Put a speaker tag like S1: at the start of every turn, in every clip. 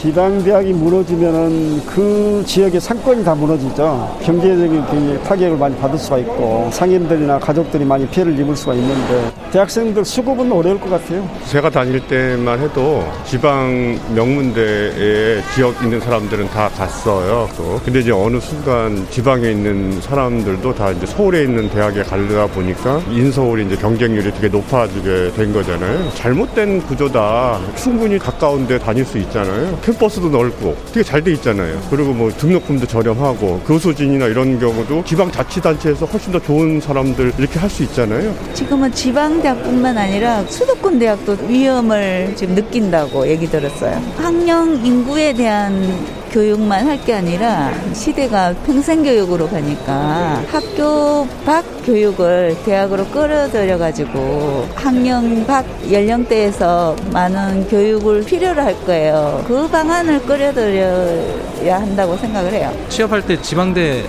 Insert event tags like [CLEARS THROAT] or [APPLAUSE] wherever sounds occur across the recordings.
S1: 지방대학이 무너지면은 그 지역의 상권이 다 무너지죠. 경제적인 그 타격을 많이 받을 수가 있고 상인들이나 가족들이 많이 피해를 입을 수가 있는데 대학생들 수급은 어려울 것 같아요.
S2: 제가 다닐 때만 해도 지방 명문대에 지역 있는 사람들은 다 갔어요. 또 근데 이제 어느 순간 지방에 있는 사람들도 다 이제 서울에 있는 대학에 가려다 보니까 인서울이 이제 경쟁률이 되게 높아지게 된 거잖아요. 잘못된 구조다. 충분히 가까운데 다닐 수 있잖아요. 캠퍼스도 넓고 되게 잘 돼 있잖아요. 그리고 뭐 등록금도 저렴하고 교수진이나 이런 경우도 지방 자치단체에서 훨씬 더 좋은 사람들 이렇게 할 수 있잖아요.
S3: 지금은 지방대학뿐만 아니라 수도권 대학도 위험을 지금 느낀다고 얘기 들었어요. 학령 인구에 대한 교육만 할 게 아니라 시대가 평생교육으로 가니까 학교 밖 교육을 대학으로 끌어들여 가지고 학령 밖 연령대에서 많은 교육을 필요로 할 거예요. 그 방안을 끌어들여야 한다고 생각을 해요.
S4: 취업할 때 지방대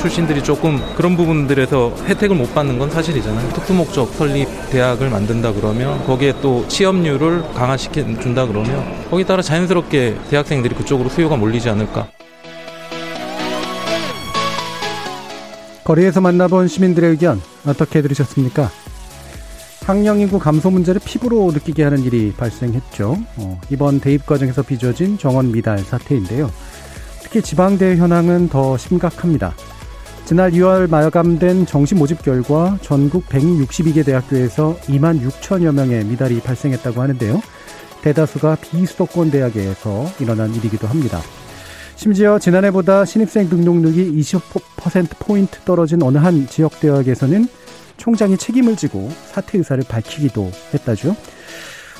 S4: 출신들이 조금 그런 부분들에서 혜택을 못 받는 건 사실이잖아요. 특수 목적 설립 대학을 만든다 그러면 거기에 또 취업률을 강화시켜 준다 그러면 거기에 따라 자연스럽게 대학생들이 그쪽으로 수요가 몰리지 않을까.
S5: 거리에서 만나본 시민들의 의견 어떻게 들으셨습니까? 학령 인구 감소 문제를 피부로 느끼게 하는 일이 발생했죠. 어, 이번 대입 과정에서 빚어진 정원 미달 사태인데요. 특히 지방대 현황은 더 심각합니다. 지난 2월 마감된 정시 모집 결과 전국 162개 대학교에서 2만 6천여 명의 미달이 발생했다고 하는데요. 대다수가 비수도권 대학에서 일어난 일이기도 합니다. 심지어 지난해보다 신입생 등록률이 20%포인트 떨어진 어느 한 지역 대학에서는 총장이 책임을 지고 사퇴 의사를 밝히기도 했다죠.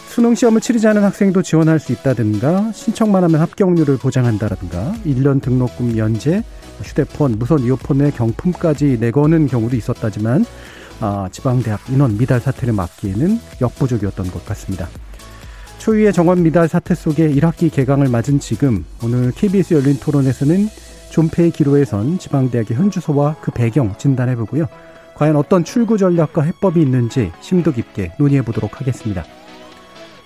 S5: 수능 시험을 치르지 않은 학생도 지원할 수 있다든가 신청만 하면 합격률을 보장한다든가 1년 등록금 면제, 휴대폰, 무선 이어폰의 경품까지 내거는 경우도 있었다지만 아, 지방대학 인원 미달 사태를 막기에는 역부족이었던 것 같습니다. 초유의 정원 미달 사태 속에 1학기 개강을 맞은 지금 오늘 KBS 열린 토론에서는 존폐의 기로에선 지방대학의 현주소와 그 배경 진단해보고요. 과연 어떤 출구 전략과 해법이 있는지 심도 깊게 논의해 보도록 하겠습니다.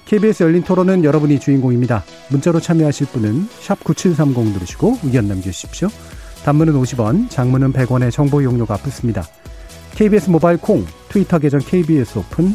S5: KBS 열린 토론은 여러분이 주인공입니다. 문자로 참여하실 분은 9730 누르시고 의견 남겨주십시오. 단문은 50원, 장문은 100원의 정보 이용료가 붙습니다. KBS 모바일 콩, 트위터 계정 KBS 오픈,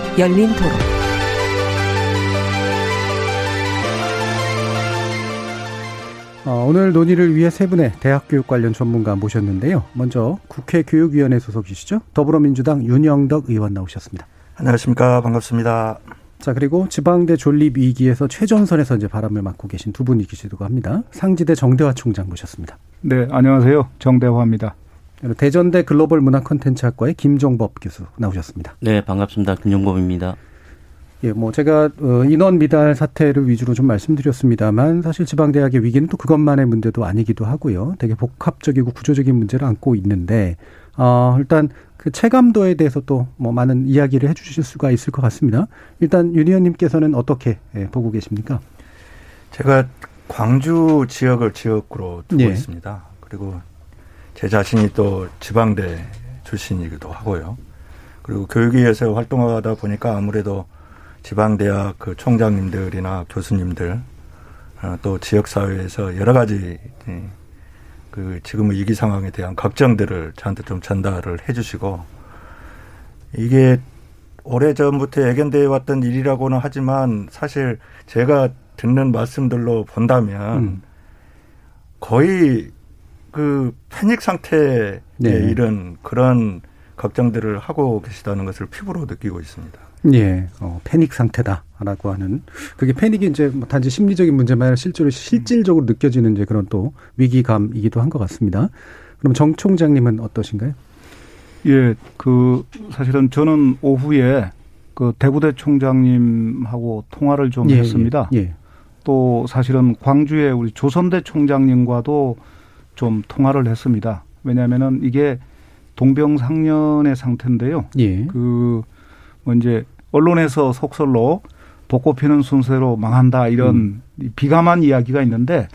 S6: 열린 토론.
S5: 어, 오늘 논의를 위해 세 분의 대학 교육 관련 전문가 모셨는데요. 먼저 국회 교육위원회 소속이시죠. 더불어민주당 윤영덕 의원 나오셨습니다.
S7: 안녕하십니까. 반갑습니다.
S5: 자, 그리고 지방대 존립 위기에서 최전선에서 이제 바람을 맡고 계신 두 분이 계시다고 합니다. 상지대 정대화 총장 모셨습니다.
S8: 네, 안녕하세요. 정대화입니다.
S5: 대전대 글로벌 문화 콘텐츠학과의 김종법 교수 나오셨습니다.
S9: 네, 반갑습니다. 김종법입니다.
S5: 예, 뭐 제가 어, 인원 미달 사태를 위주로 좀 말씀드렸습니다만 사실 지방 대학의 위기는 또 그것만의 문제도 아니기도 하고요. 되게 복합적이고 구조적인 문제를 안고 있는데 어, 일단 그 체감도에 대해서 또 뭐 많은 이야기를 해 주실 수가 있을 것 같습니다. 일단 윤 의원님께서는 어떻게 예, 보고 계십니까?
S7: 제가 광주 지역을 지역으로 두고
S5: 예.
S7: 있습니다. 그리고 제 자신이 또 지방대 출신이기도 하고요. 그리고 교육위에서 활동하다 보니까 아무래도 지방대학 그 총장님들이나 교수님들 어, 또 지역사회에서 여러 가지 예, 그 지금의 위기 상황에 대한 걱정들을 저한테 좀 전달을 해주시고 이게 오래 전부터 예견되어 왔던 일이라고는 하지만 사실 제가 듣는 말씀들로 본다면
S5: 음.
S7: 거의 그 패닉 상태에
S5: 네.
S7: 이런 그런 걱정들을 하고 계시다는 것을 피부로 느끼고 있습니다.
S5: 예, 어, 패닉 상태다라고 하는 그게 패닉이 이제 뭐 단지 심리적인 문제만 아니라 실제로 실질적으로 느껴지는 이제 그런 또 위기감이기도 한 것 같습니다. 그럼 정 총장님은 어떠신가요?
S8: 예, 그 사실은 저는 오후에 그 대구대 총장님하고 통화를 좀
S5: 예,
S8: 했습니다.
S5: 예, 예.
S8: 또 사실은 광주에 우리 조선대 총장님과도 좀 통화를 했습니다. 왜냐하면은 이게 동병상련의 상태인데요.
S5: 예.
S8: 그, 뭐 이제 언론에서 속설로 벚꽃 피는 순서로 망한다 이런
S5: 음.
S8: 비감한 이야기가 있는데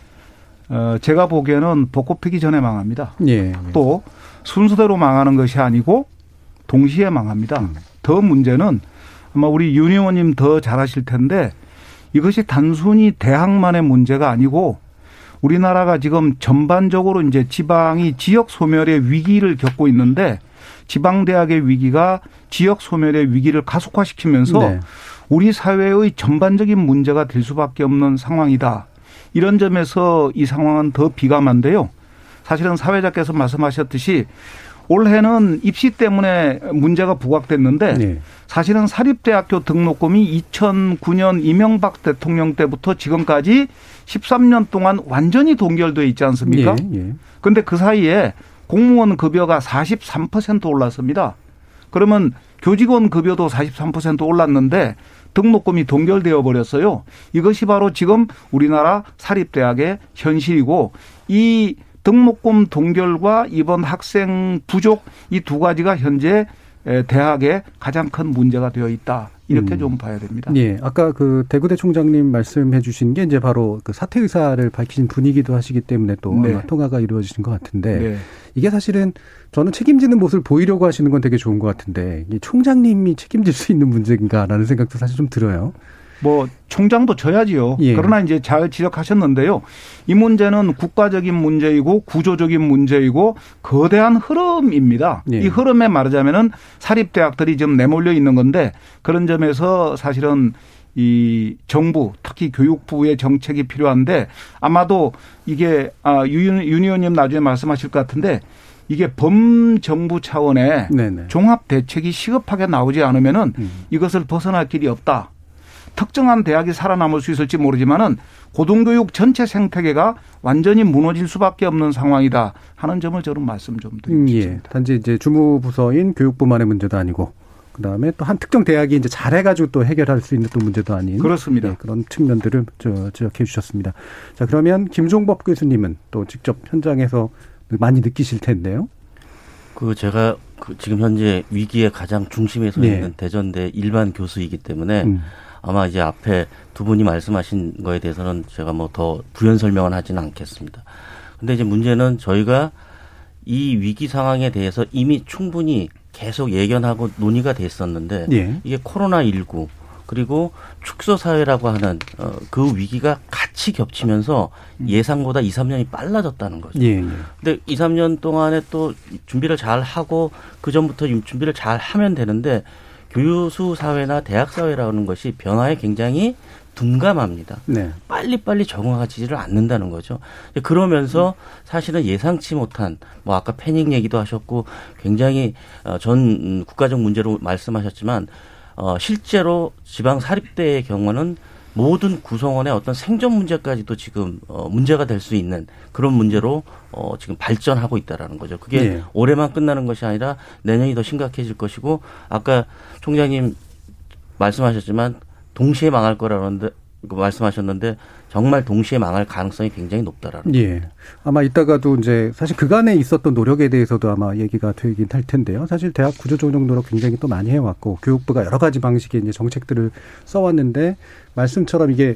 S8: 어, 제가 보기에는 벚꽃 피기 전에 망합니다.
S5: 예.
S8: 또 순서대로 망하는 것이 아니고 동시에 망합니다.
S5: 음.
S8: 더 문제는 아마 우리 윤 의원님 더 잘하실 텐데 이것이 단순히 대학만의 문제가 아니고 우리나라가 지금 전반적으로 이제 지방이 지역 소멸의 위기를 겪고 있는데 지방 대학의 위기가 지역 소멸의 위기를 가속화시키면서
S5: 네.
S8: 우리 사회의 전반적인 문제가 될 수밖에 없는 상황이다. 이런 점에서 이 상황은 더 비감한데요. 사실은 사회자께서 말씀하셨듯이 올해는 입시 때문에 문제가 부각됐는데
S5: 네.
S8: 사실은 사립대학교 등록금이 2009년 이명박 대통령 때부터 지금까지 13년 동안 완전히 동결돼 있지 않습니까?
S5: 예, 예.
S8: 근데 그 사이에 공무원 급여가 43% 올랐습니다. 그러면 교직원 급여도 43% 올랐는데 등록금이 동결되어 버렸어요. 이것이 바로 지금 우리나라 사립대학의 현실이고 이 등록금 동결과 이번 학생 부족 이 두 가지가 현재 대학의 가장 큰 문제가 되어 있다. 이렇게
S5: 음.
S8: 좀 봐야 됩니다.
S5: 예, 아까 그 대구대 총장님 말씀해 주신 게 이제 바로 그 사퇴 의사를 밝히신 분이기도 하시기 때문에 또
S8: 네.
S5: 아마 통화가 이루어지신 것 같은데
S8: 네.
S5: 이게 사실은 저는 책임지는 모습을 보이려고 하시는 건 되게 좋은 것 같은데 이 총장님이 책임질 수 있는 문제인가라는 생각도 사실 좀 들어요.
S8: 뭐 총장도 져야지요.
S5: 예.
S8: 그러나 이제 잘 지적하셨는데요. 이 문제는 국가적인 문제이고 구조적인 문제이고 거대한 흐름입니다.
S5: 예.
S8: 이 흐름에 말하자면은 사립 대학들이 지금 내몰려 있는 건데 그런 점에서 사실은 이 정부 특히 교육부의 정책이 필요한데 아마도 이게 아, 윤, 윤 의원님 나중에 말씀하실 것 같은데 이게 범정부 차원의. 종합 대책이 시급하게 나오지 않으면은
S5: 음.
S8: 이것을 벗어날 길이 없다. 특정한 대학이 살아남을 수 있을지 모르지만은 고등교육 전체 생태계가 완전히 무너질 수밖에 없는 상황이다 하는 점을 저는 말씀 좀 드리고
S5: 음, 예.
S8: 싶습니다.
S5: 단지 이제 주무 부서인 교육부만의 문제도 아니고 그다음에 또 한 특정 대학이 이제 잘해가지고 또 해결할 수 있는 또 문제도 아닌
S8: 그렇습니다.
S5: 예, 그런 측면들을 저, 지적해 주셨습니다. 자 그러면 김종법 교수님은 또 직접 현장에서 많이 느끼실 텐데요.
S9: 그 제가 그 지금 현재 위기의 가장 중심에 서
S5: 네.
S9: 있는 대전대 일반 교수이기 때문에
S5: 음.
S9: 아마 이제 앞에 두 분이 말씀하신 거에 대해서는 제가 뭐 더 부연 설명은 하지는 않겠습니다. 근데 이제 문제는 저희가 이 위기 상황에 대해서 이미 충분히 계속 예견하고 논의가 됐었는데
S5: 예.
S9: 이게 코로나 19 그리고 축소 사회라고 하는 어, 그 위기가 같이 겹치면서 예상보다 2, 3년이 빨라졌다는 거죠.
S5: 예. 예.
S9: 근데 2, 3년 동안에 또 준비를 잘 하고 그 전부터 준비를 잘 하면 되는데 교수 사회나 대학 사회라는 것이 변화에 굉장히 둔감합니다.
S5: 네.
S9: 빨리빨리 적응하지를 않는다는 거죠. 그러면서 사실은 예상치 못한 뭐 아까 패닉 얘기도 하셨고 굉장히 어, 전 음, 국가적 문제로 말씀하셨지만 어 실제로 지방 사립대의 경우는 모든 구성원의 어떤 생존 문제까지도 지금 어 문제가 될 수 있는 그런 문제로 어 지금 발전하고 있다라는 거죠. 그게
S5: 예.
S9: 올해만 끝나는 것이 아니라 내년이 더 심각해질 것이고 아까 총장님 말씀하셨지만 동시에 망할 거라는데 그 말씀하셨는데 정말 동시에 망할 가능성이 굉장히 높다라는
S5: 예. 아마 이따가도 이제 사실 그간에 있었던 노력에 대해서도 아마 얘기가 되긴 할 텐데요. 사실 대학 구조조정 노력 굉장히 또 많이 해왔고 교육부가 여러 가지 방식의 이제 정책들을 써왔는데 말씀처럼 이게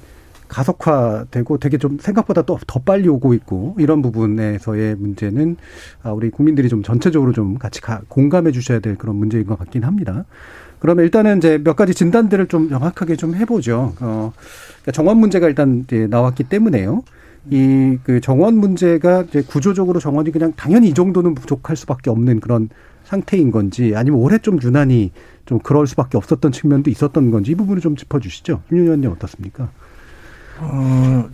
S5: 가속화되고 되게 좀 생각보다 또 더 빨리 오고 있고 이런 부분에서의 문제는 아, 우리 국민들이 좀 전체적으로 좀 같이 가, 공감해 주셔야 될 그런 문제인 것 같긴 합니다. 그러면 일단은 이제 몇 가지 진단들을 좀 명확하게 좀 해보죠. 어, 그러니까 정원 문제가 일단 이제 나왔기 때문에요. 이 그 정원 문제가 이제 구조적으로 정원이 그냥 당연히 이 정도는 부족할 수밖에 없는 그런 상태인 건지 아니면 올해 좀 유난히 좀 그럴 수밖에 없었던 측면도 있었던 건지 이 부분을 좀 짚어주시죠. 김 의원님 어떻습니까?
S7: 어,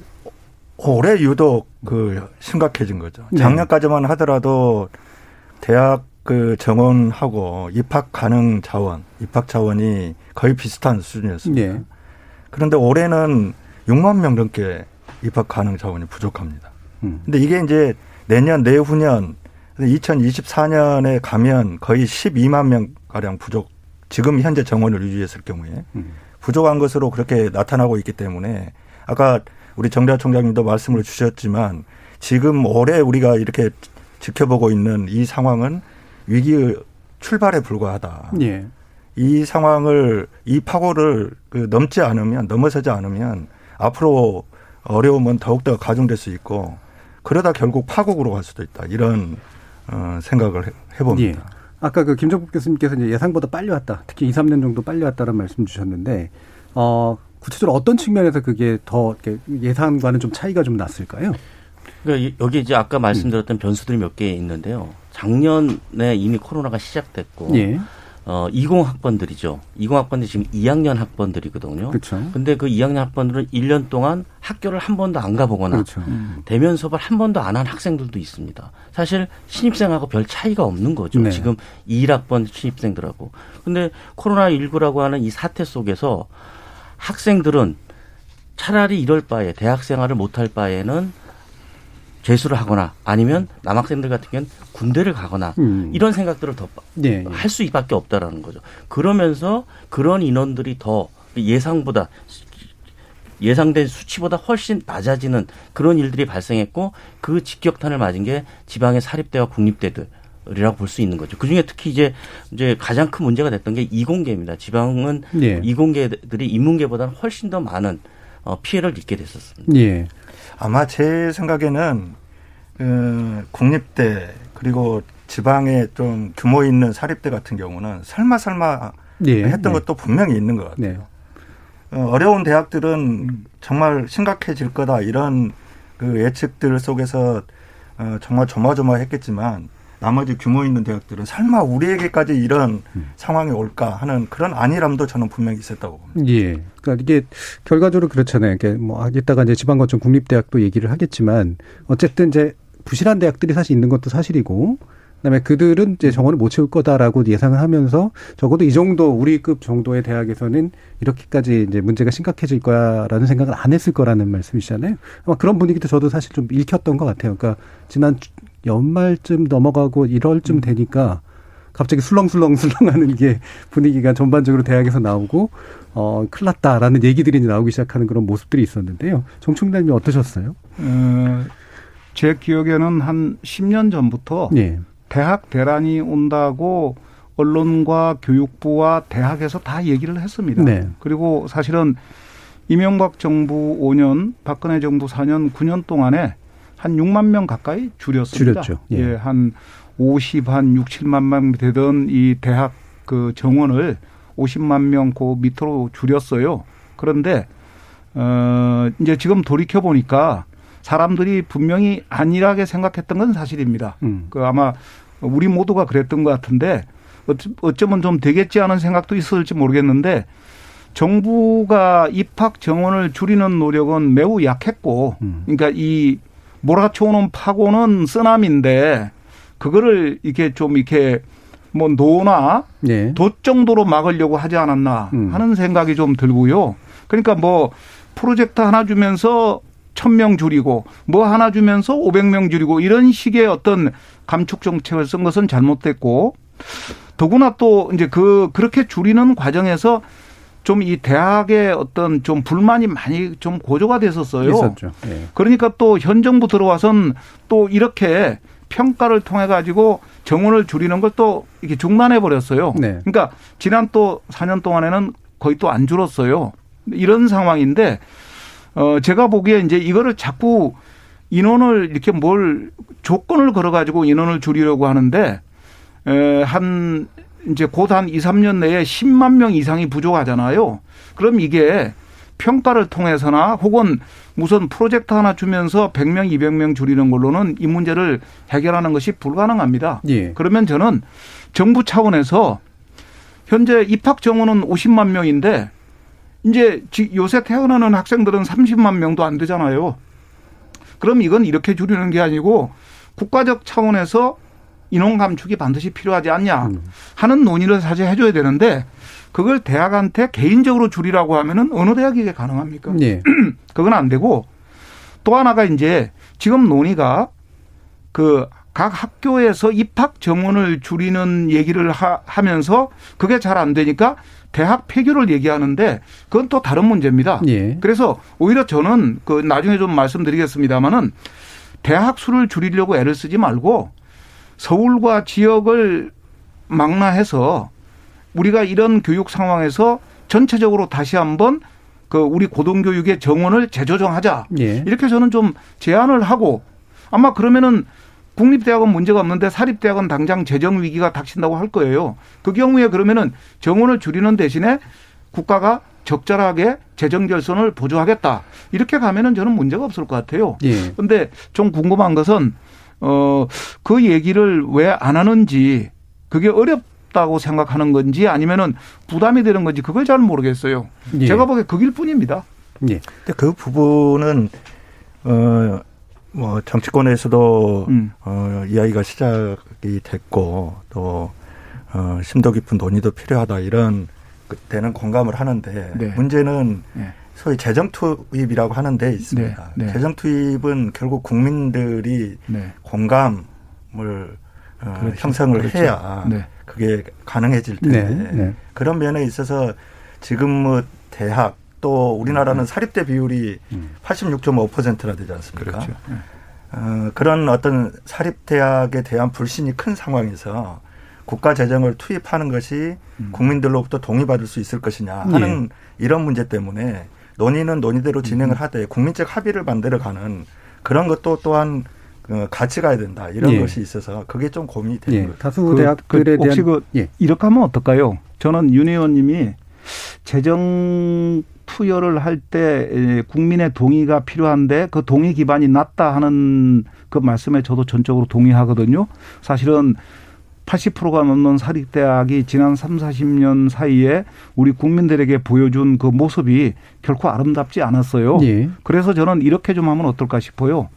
S7: 올해 유독 그 심각해진 거죠.
S5: 네.
S7: 작년까지만 하더라도 대학 그 정원하고 입학 가능 자원, 입학 자원이 거의 비슷한 수준이었습니다.
S5: 예.
S7: 그런데 올해는 6만 명 넘게 입학 가능 자원이 부족합니다.
S5: 음.
S7: 근데 이게 이제 내년 내후년 2024년에 가면 거의 12만 명 가량 부족. 지금 현재 정원을 유지했을 경우에
S5: 음.
S7: 부족한 것으로 그렇게 나타나고 있기 때문에 아까 우리 정대하 총장님도 말씀을 주셨지만 지금 올해 우리가 이렇게 지켜보고 있는 이 상황은 위기의 출발에 불과하다.
S5: 예.
S7: 이 상황을 이 파고를 그 넘지 않으면 넘어서지 않으면 앞으로 어려움은 더욱더 가중될 수 있고 그러다 결국 파국으로 갈 수도 있다. 이런 어, 생각을 해- 해봅니다.
S5: 예. 아까 그 김정국 교수님께서 이제 예상보다 빨리 왔다. 특히 2, 3년 정도 빨리 왔다는 말씀 주셨는데 어 구체적으로 어떤 측면에서 그게 더 이렇게 예상과는 좀 차이가 좀 났을까요?
S9: 그러니까 이- 여기 이제 아까 말씀드렸던 변수들이 몇 개 있는데요. 작년에 이미 코로나가 시작됐고
S5: 예.
S9: 어 20학번들이죠. 20학번들이 지금 2학년 학번들이거든요.
S5: 그렇죠.
S9: 근데 그 2학년 학번들은 1년 동안 학교를 한 번도 안 가보거나
S5: 그렇죠.
S9: 대면 수업을 한 번도 안 한 학생들도 있습니다. 사실 신입생하고 별 차이가 없는 거죠.
S5: 네.
S9: 지금 21학번 신입생들하고. 근데 코로나 19라고 하는 이 사태 속에서 학생들은 차라리 이럴 바에 대학 생활을 못할 바에는 재수를 하거나 아니면 남학생들 같은 경우는 군대를 가거나
S5: 음.
S9: 이런 생각들을 더
S5: 예. 예.
S9: 할 수밖에 없다라는 거죠. 그러면서 그런 인원들이 더 예상보다 예상된 수치보다 훨씬 낮아지는 그런 일들이 발생했고 그 직격탄을 맞은 게 지방의 사립대와 국립대들. 이라고 볼 수 있는 거죠. 그 중에 특히 이제 이제 가장 큰 문제가 됐던 게 이공계입니다. 지방은
S5: 예.
S9: 이공계들이 인문계보다는 훨씬 더 많은 어, 피해를 입게 됐었습니다.
S5: 예.
S7: 아마 제 생각에는 그 국립대 그리고 지방에 좀 규모 있는 사립대 같은 경우는 설마 설마
S5: 예.
S7: 했던
S5: 네.
S7: 것도 분명히 있는 것 같아요.
S5: 네.
S7: 어, 어려운 대학들은 정말 심각해질 거다 이런 그 예측들 속에서 어, 정말 조마조마했겠지만 나머지 규모 있는 대학들은 설마 우리에게까지 이런
S5: 음.
S7: 상황이 올까 하는 그런 안일함도 저는 분명히 있었다고 봅니다.
S5: 예. 그러니까 이게 결과적으로 그렇잖아요. 이게 뭐 이따가 이제 지방건축 국립대학도 얘기를 하겠지만 어쨌든 이제 부실한 대학들이 사실 있는 것도 사실이고 그다음에 그들은 이제 정원을 못 채울 거다라고 예상을 하면서 적어도 이 정도 우리급 정도의 대학에서는 이렇게까지 이제 문제가 심각해질 거야라는 생각을 안 했을 거라는 말씀이시잖아요. 아마 그런 분위기도 저도 사실 좀 읽혔던 것 같아요. 그러니까 지난 주- 연말쯤 넘어가고 1월쯤 되니까 갑자기 술렁술렁술렁 하는 게 분위기가 전반적으로 대학에서 나오고 어 큰일 났다라는 얘기들이 나오기 시작하는 그런 모습들이 있었는데요. 정충달님 어떠셨어요?
S8: 어, 제 기억에는 한 10년 전부터
S5: 예.
S8: 대학 대란이 온다고 언론과 교육부와 대학에서 다 얘기를 했습니다.
S5: 네.
S8: 그리고 사실은 이명박 정부 5년, 박근혜 정부 4년, 9년 동안에 한 6만 명 가까이 줄였습니다.
S5: 줄였죠. 예.
S8: 예, 한 50, 한 6, 7만 명 되던 이 대학 그 정원을 50만 명 그 밑으로 줄였어요. 그런데 어 이제 지금 돌이켜 보니까 사람들이 분명히 안일하게 생각했던 건 사실입니다.
S5: 음.
S8: 그 아마 우리 모두가 그랬던 것 같은데 어쩌- 어쩌면 좀 되겠지 하는 생각도 있었을지 모르겠는데 정부가 입학 정원을 줄이는 노력은 매우 약했고
S5: 음.
S8: 그러니까 이 몰아쳐오는 파고는 쓰나미인데 그거를 이렇게 좀 이렇게 뭐 노나
S5: 예.
S8: 돛 정도로 막으려고 하지 않았나
S5: 음.
S8: 하는 생각이 좀 들고요. 그러니까 뭐 프로젝트 하나 주면서 천명 줄이고 뭐 하나 주면서 오백 명 줄이고 이런 식의 어떤 감축 정책을 쓴 것은 잘못됐고 더구나 또 이제 그 그렇게 줄이는 과정에서 좀 이 대학의 어떤 좀 불만이 많이 좀 고조가 됐었어요.
S5: 있었죠. 예.
S8: 그러니까 또 현 정부 들어와선 또 이렇게 평가를 통해 가지고 정원을 줄이는 걸 또 이렇게 중단해 버렸어요.
S5: 네.
S8: 그러니까 지난 또 4년 동안에는 거의 또 안 줄었어요. 이런 상황인데 어 제가 보기에 이제 이거를 자꾸 인원을 이렇게 뭘 조건을 걸어 가지고 인원을 줄이려고 하는데 에한 이제 곧 한 2, 3년 내에 10만 명 이상이 부족하잖아요. 그럼 이게 평가를 통해서나 혹은 무슨 프로젝트 하나 주면서 100명, 200명 줄이는 걸로는 이 문제를 해결하는 것이 불가능합니다.
S5: 예.
S8: 그러면 저는 정부 차원에서 현재 입학 정원은 50만 명인데 이제 지- 요새 태어나는 학생들은 30만 명도 안 되잖아요. 그럼 이건 이렇게 줄이는 게 아니고 국가적 차원에서 인원 감축이 반드시 필요하지 않냐 하는 논의를 사실 해줘야 되는데 그걸 대학한테 개인적으로 줄이라고 하면은 어느 대학이 이게 가능합니까?
S5: 예. [CLEARS THROAT]
S8: 그건 안 되고 또 하나가 이제 지금 논의가 그 각 학교에서 입학 정원을 줄이는 얘기를 하, 하면서 그게 잘 안 되니까 대학 폐교를 얘기하는데 그건 또 다른 문제입니다.
S5: 예.
S8: 그래서 오히려 저는 그 나중에 좀 말씀드리겠습니다만은 대학 수를 줄이려고 애를 쓰지 말고 서울과 지역을 망라해서 우리가 이런 교육 상황에서 전체적으로 다시 한번 그 우리 고등교육의 정원을 재조정하자.
S5: 예.
S8: 이렇게 저는 좀 제안을 하고 아마 그러면은 국립대학은 문제가 없는데 사립대학은 당장 재정 위기가 닥친다고 할 거예요. 그 경우에 그러면은 정원을 줄이는 대신에 국가가 적절하게 재정 결손을 보조하겠다. 이렇게 가면은 저는 문제가 없을 것 같아요.
S5: 예.
S8: 근데 좀 궁금한 것은 어 그 얘기를 왜 안 하는지 그게 어렵다고 생각하는 건지 아니면은 부담이 되는 건지 그걸 잘 모르겠어요.
S5: 예.
S8: 제가 보기에 그길 뿐입니다.
S5: 예.
S7: 근데 그 부분은 어. 뭐 정치권에서도
S8: 음.
S7: 어, 이야기가 시작이 됐고 또 어, 심도 깊은 논의도 필요하다 이런 그때는 공감을 하는데
S8: 네.
S7: 문제는
S8: 네.
S7: 소위 재정 투입이라고 하는 데 있습니다.
S8: 네. 네.
S7: 재정 투입은 결국 국민들이
S8: 네.
S7: 공감을 어,
S8: 그렇죠.
S7: 형성을
S8: 그렇죠.
S7: 해야
S8: 네.
S7: 그게 가능해질
S5: 네.
S7: 텐데
S5: 네.
S7: 그런 면에 있어서 지금 뭐 대학 또 우리나라는 사립대 비율이 86.5%나 되지 않습니까?
S8: 그렇죠. 네.
S7: 어, 그런 어떤 사립대학에 대한 불신이 큰 상황에서 국가 재정을 투입하는 것이 국민들로부터 동의받을 수 있을 것이냐 하는 이런 문제 때문에 논의는 논의대로 진행을 하되 국민적 합의를 만들어 가는 그런 것도 또한 어, 같이 가야 된다 이런
S5: 예.
S7: 것이 있어서 그게 좀 고민이 되는
S5: 예.
S7: 거죠.
S5: 다수
S8: 그,
S5: 대학들에
S8: 그 혹시
S5: 대한
S8: 그
S5: 예.
S8: 이렇게 하면 어떨까요? 저는 윤 의원님이 재정 투여를 할 때 국민의 동의가 필요한데 그 동의 기반이 낮다 하는 그 말씀에 저도 전적으로 동의하거든요. 사실은 80%가 넘는 사립대학이 지난 3, 40년 사이에 우리 국민들에게 보여준 그 모습이 결코 아름답지 않았어요.
S5: 예.
S8: 그래서 저는 이렇게 좀 하면 어떨까 싶어요.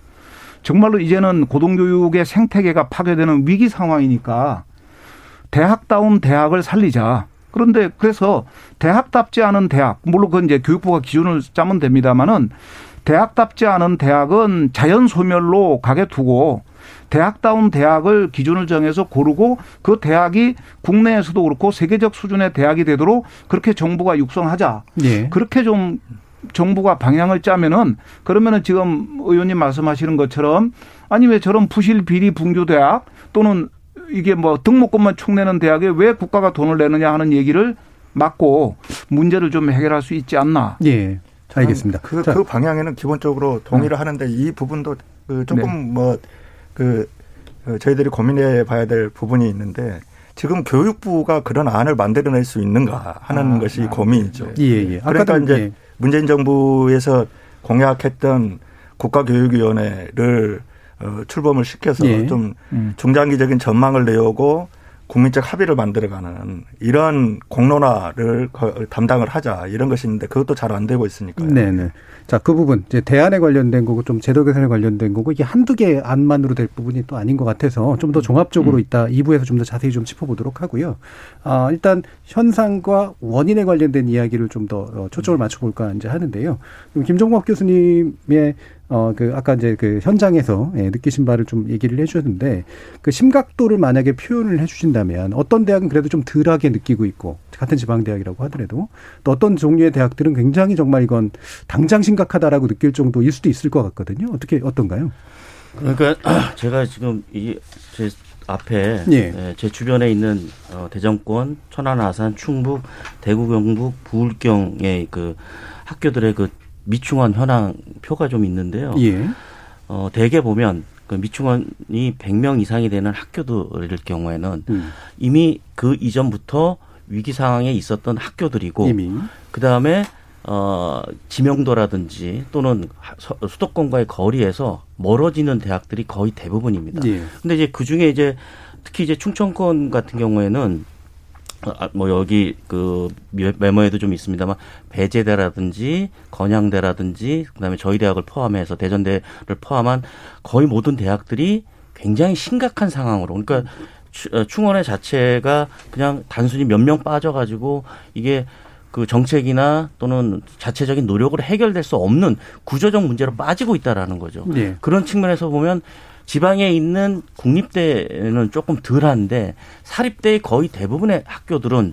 S8: 정말로 이제는 고등교육의 생태계가 파괴되는 위기 상황이니까 대학다운 대학을 살리자. 그런데 그래서 대학답지 않은 대학, 물론 그건 이제 교육부가 기준을 짜면 됩니다만은 대학답지 않은 대학은 자연 소멸로 가게 두고 대학다운 대학을 기준을 정해서 고르고 그 대학이 국내에서도 그렇고 세계적 수준의 대학이 되도록 그렇게 정부가 육성하자.
S5: 예.
S8: 그렇게 좀 정부가 방향을 짜면은 그러면은 지금 의원님 말씀하시는 것처럼 아니 왜 저런 부실 비리 분교 대학 또는 이게 뭐 등록금만 축내는 대학에 왜 국가가 돈을 내느냐 하는 얘기를 막고 문제를 좀 해결할 수 있지 않나.
S5: 예. 알겠습니다.
S7: 그,
S5: 자,
S7: 그 방향에는 기본적으로 동의를 하는데 이 부분도 그 조금
S8: 네.
S7: 뭐 그 저희들이 고민해 봐야 될 부분이 있는데 지금 교육부가 그런 안을 만들어낼 수 있는가 하는
S8: 아,
S7: 것이
S8: 아,
S7: 고민이죠.
S5: 예, 예.
S7: 그러니까
S5: 아까도
S7: 이제
S5: 예.
S7: 문재인 정부에서 공약했던 국가교육위원회를 어, 출범을 시켜서
S5: 예.
S7: 좀
S8: 음.
S7: 중장기적인 전망을 내오고 국민적 합의를 만들어가는 이런 공론화를 거- 담당을 하자 이런 것이 있는데 그것도 잘 안 되고 있으니까요.
S5: 네네. 자, 그 부분, 이제 대안에 관련된 거고, 좀 제도 개선에 관련된 거고, 이게 한두 개 안만으로 될 부분이 또 아닌 것 같아서 좀 더 종합적으로 이따 2부에서 좀 더 자세히 좀 짚어보도록 하고요. 아, 일단 현상과 원인에 관련된 이야기를 좀 더 초점을 맞춰볼까 이제 하는데요. 김종국 교수님의 어, 그, 아까 이제 그 현장에서 예, 느끼신 바를 좀 얘기를 해주셨는데, 그 심각도를 만약에 표현을 해주신다면, 어떤 대학은 그래도 좀 덜하게 느끼고 있고, 같은 지방대학이라고 하더라도, 또 어떤 종류의 대학들은 굉장히 정말 이건 당장 심각하다라고 느낄 정도일 수도 있을 것 같거든요. 어떻게, 어떤가요?
S9: 그러니까 [CLEARS THROAT] 제가 지금 이 제 앞에
S5: 예.
S9: 예, 제 주변에 있는 어, 대전권, 천안, 아산, 충북, 대구, 경북, 부울경의 그 학교들의 그 미충원 현황 표가 좀 있는데요.
S5: 예.
S9: 어, 대개 보면 그 미충원이 100명 이상이 되는 학교들일 경우에는
S5: 음,
S9: 이미 그 이전부터 위기 상황에 있었던 학교들이고
S5: 이미.
S9: 그 다음에 어 지명도라든지 또는 수도권과의 거리에서 멀어지는 대학들이 거의 대부분입니다.
S5: 예.
S9: 근데 이제 그 중에 이제 특히 이제 충청권 같은 경우에는 아, 뭐 여기 그 미- 메모에도 좀 있습니다만 배제대라든지 건양대라든지 그다음에 저희 대학을 포함해서 대전대를 포함한 거의 모든 대학들이 굉장히 심각한 상황으로 그러니까 추- 충원회 자체가 그냥 단순히 몇 명 빠져가지고 이게 그 정책이나 또는 자체적인 노력으로 해결될 수 없는 구조적 문제로 빠지고 있다라는 거죠.
S5: 예.
S9: 그런 측면에서 보면 지방에 있는 국립대는 조금 덜한데 사립대의 거의 대부분의 학교들은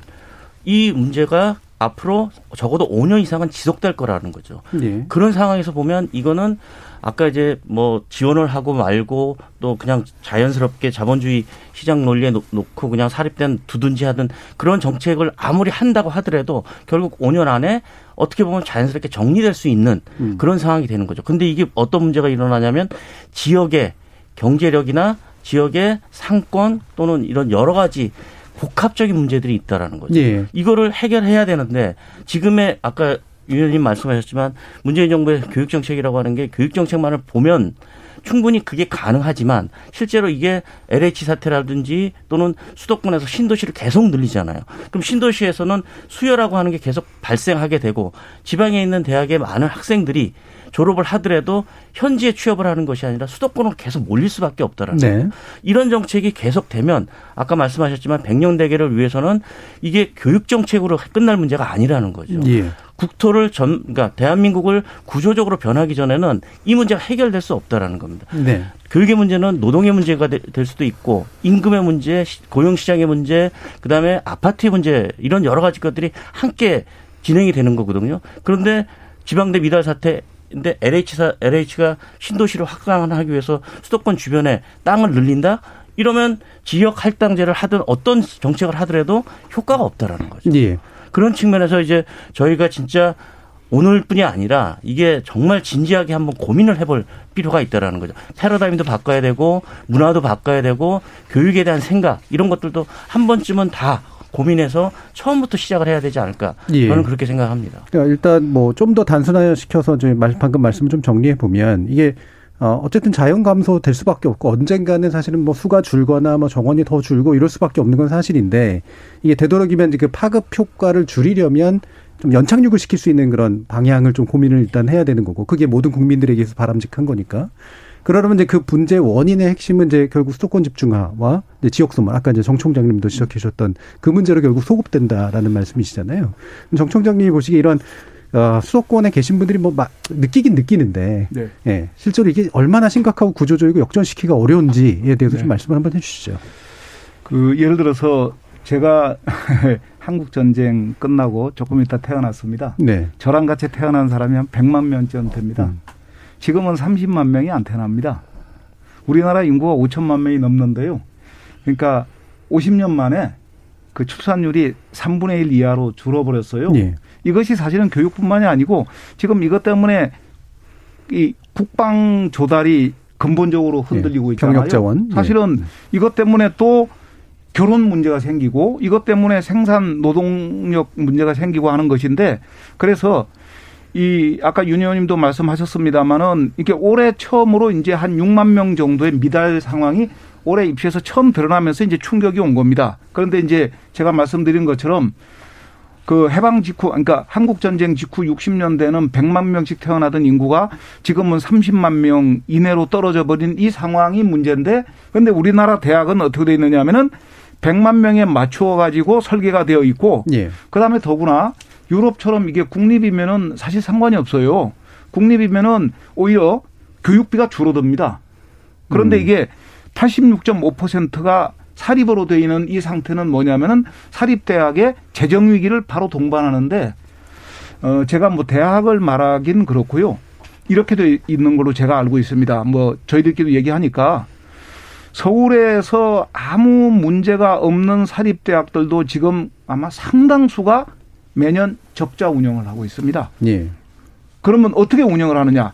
S9: 이 문제가 앞으로 적어도 5년 이상은 지속될 거라는 거죠.
S5: 예.
S9: 그런 상황에서 보면 이거는 아까 이제 뭐 지원을 하고 말고 또 그냥 자연스럽게 자본주의 시장 논리에 놓- 놓고 그냥 사립대는 두든지 하든 그런 정책을 아무리 한다고 하더라도 결국 5년 안에 어떻게 보면 자연스럽게 정리될 수 있는
S5: 음.
S9: 그런 상황이 되는 거죠. 근데 이게 어떤 문제가 일어나냐면 지역의 경제력이나 지역의 상권 또는 이런 여러 가지 복합적인 문제들이 있다라는 거죠.
S5: 예.
S9: 이거를 해결해야 되는데 지금의 아까 유 의원님 말씀하셨지만 문재인 정부의 교육 정책이라고 하는 게 교육 정책만을 보면 충분히 그게 가능하지만 실제로 이게 LH 사태라든지 또는 수도권에서 신도시를 계속 늘리잖아요. 그럼 신도시에서는 수요라고 하는 게 계속 발생하게 되고 지방에 있는 대학의 많은 학생들이 졸업을 하더라도 현지에 취업을 하는 것이 아니라 수도권으로 계속 몰릴 수밖에 없다라는
S5: 네.
S9: 이런 정책이 계속되면 아까 말씀하셨지만 백년 대계를 위해서는 이게 교육 정책으로 끝날 문제가 아니라는 거죠.
S5: 예.
S9: 국토를 전 그러니까 대한민국을 구조적으로 변하기 전에는 이 문제가 해결될 수 없다라는 겁니다.
S5: 네.
S9: 교육의 문제는 노동의 문제가 되- 될 수도 있고 임금의 문제, 시- 고용 시장의 문제, 그다음에 아파트의 문제 이런 여러 가지 것들이 함께 진행이 되는 거거든요. 그런데 지방대 미달 사태 인데 LH사 LH가 신도시를 확장하기 위해서 수도권 주변에 땅을 늘린다. 이러면 지역 할당제를 하든 어떤 정책을 하더라도 효과가 없다라는 거죠.
S5: 예.
S9: 그런 측면에서 이제 저희가 진짜 오늘뿐이 아니라 이게 정말 진지하게 한번 고민을 해볼 필요가 있다라는 거죠. 패러다임도 바꿔야 되고 문화도 바꿔야 되고 교육에 대한 생각 이런 것들도 한 번쯤은 다 고민해서 처음부터 시작을 해야 되지 않을까
S5: 예.
S9: 저는 그렇게 생각합니다.
S5: 그러니까 일단 뭐 좀 더 단순화시켜서 저희 말- 방금 말씀을 좀 정리해 보면 이게 어 어쨌든 자연 감소 될 수밖에 없고 언젠가는 사실은 뭐 수가 줄거나 뭐 정원이 더 줄고 이럴 수밖에 없는 건 사실인데 이게 되도록이면 그 파급 효과를 줄이려면 좀 연착륙을 시킬 수 있는 그런 방향을 좀 고민을 일단 해야 되는 거고 그게 모든 국민들에게서 바람직한 거니까 그러려면 이제 그 문제 원인의 핵심은 이제 결국 수도권 집중화와 이제 지역 소멸 아까 이제 정 총장님도 지적해 주셨던 그 문제로 결국 소급된다라는 말씀이시잖아요. 정 총장님이 보시기에 이런 어, 수도권에 계신 분들이 뭐 막 느끼긴 느끼는데
S8: 네.
S5: 예, 실제로 이게 얼마나 심각하고 구조적이고 역전시키기가 어려운지에 대해서 좀
S8: 네.
S5: 말씀을 한번 해주시죠.
S8: 그 예를 들어서 제가 [LAUGHS] 한국 전쟁 끝나고 조금 있다 태어났습니다.
S5: 네.
S8: 저랑 같이 태어난 사람이 한 100만 명쯤 됩니다.
S5: 음.
S8: 지금은 30만 명이 안 태어납니다. 우리나라 인구가 5천만 명이 넘는데요. 그러니까 50년 만에 그 출산율이 3분의 1 이하로 줄어버렸어요.
S5: 예.
S8: 이것이 사실은 교육뿐만이 아니고 지금 이것 때문에 이 국방 조달이 근본적으로 흔들리고
S5: 예,
S8: 있잖아요.
S5: 병력 자원. 예.
S8: 사실은 이것 때문에 또 결혼 문제가 생기고 이것 때문에 생산 노동력 문제가 생기고 하는 것인데 그래서 이 아까 윤 의원님도 말씀하셨습니다마는 이게 올해 처음으로 이제 한 6만 명 정도의 미달 상황이 올해 입시에서 처음 드러나면서 이제 충격이 온 겁니다. 그런데 이제 제가 말씀드린 것처럼 그 해방 직후 그러니까 한국 전쟁 직후 60년대는 100만 명씩 태어나던 인구가 지금은 30만 명 이내로 떨어져 버린 이 상황이 문제인데 근데 우리나라 대학은 어떻게 돼 있느냐면은 100만 명에 맞추어 가지고 설계가 되어 있고
S5: 예.
S8: 그다음에 더구나 유럽처럼 이게 국립이면은 사실 상관이 없어요. 국립이면은 오히려 교육비가 줄어듭니다. 그런데
S5: 음.
S8: 이게 86.5%가 사립으로 되어 있는 이 상태는 뭐냐면은 사립 대학의 재정 위기를 바로 동반하는데 어 제가 뭐 대학을 말하긴 그렇고요. 이렇게 돼 있는 걸로 제가 알고 있습니다. 뭐 저희들끼리 얘기하니까 서울에서 아무 문제가 없는 사립 대학들도 지금 아마 상당수가 매년 적자 운영을 하고 있습니다.
S5: 예.
S8: 그러면 어떻게 운영을 하느냐?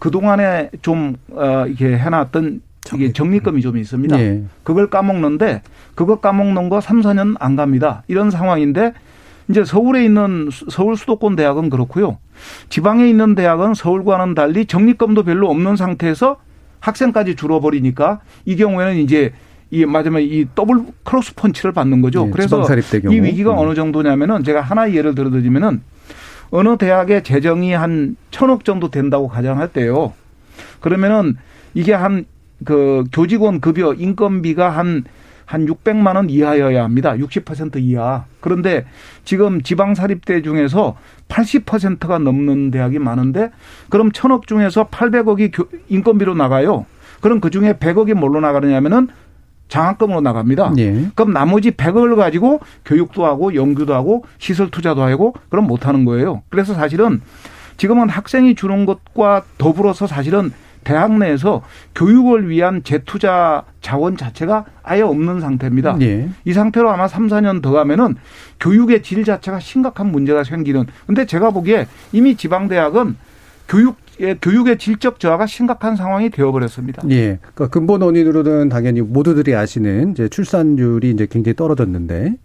S8: 그 동안에 좀, 어, 이렇게 해놨던 이게 적립금이 좀 있습니다.
S5: 예.
S8: 그걸 까먹는데 그거 까먹는 거 3, 4년 안 갑니다. 이런 상황인데 이제 서울에 있는 수- 서울 수도권 대학은 그렇고요. 지방에 있는 대학은 서울과는 달리 적립금도 별로 없는 상태에서 학생까지 줄어버리니까 이 경우에는 이제 이 마지막에 이 더블 크로스 펀치를 받는 거죠.
S5: 예,
S8: 그래서. 이 위기가
S5: 음.
S8: 어느 정도냐면은 제가 하나의 예를 들어드리면은 어느 대학의 재정이 한 천억 정도 된다고 가정할 때요. 그러면은 이게 한 그 교직원 급여 인건비가 한한 600만 원 이하여야 합니다. 60% 이하. 그런데 지금 지방 사립대 중에서 80%가 넘는 대학이 많은데 그럼 천억 중에서 800억이 인건비로 나가요. 그럼 그 중에 100억이 뭘로 나가느냐면은 장학금으로 나갑니다. 예. 그럼 나머지 100억을 가지고 교육도 하고 연구도 하고 시설 투자도 하고 그럼 못 하는 거예요. 그래서 사실은 지금은 학생이 주는 것과 더불어서 사실은 대학 내에서 교육을 위한 재투자 자원 자체가 아예 없는 상태입니다. 예. 이 상태로 아마 3, 4년 더 가면은 교육의 질 자체가 심각한 문제가 생기는. 근데 제가 보기에 이미 지방 대학은 교육 교육의 질적 저하가 심각한 상황이 되어버렸습니다.
S5: 예. 그러니까 근본 원인으로는 당연히 모두들이 아시는 이제 출산율이 이제 굉장히 떨어졌는데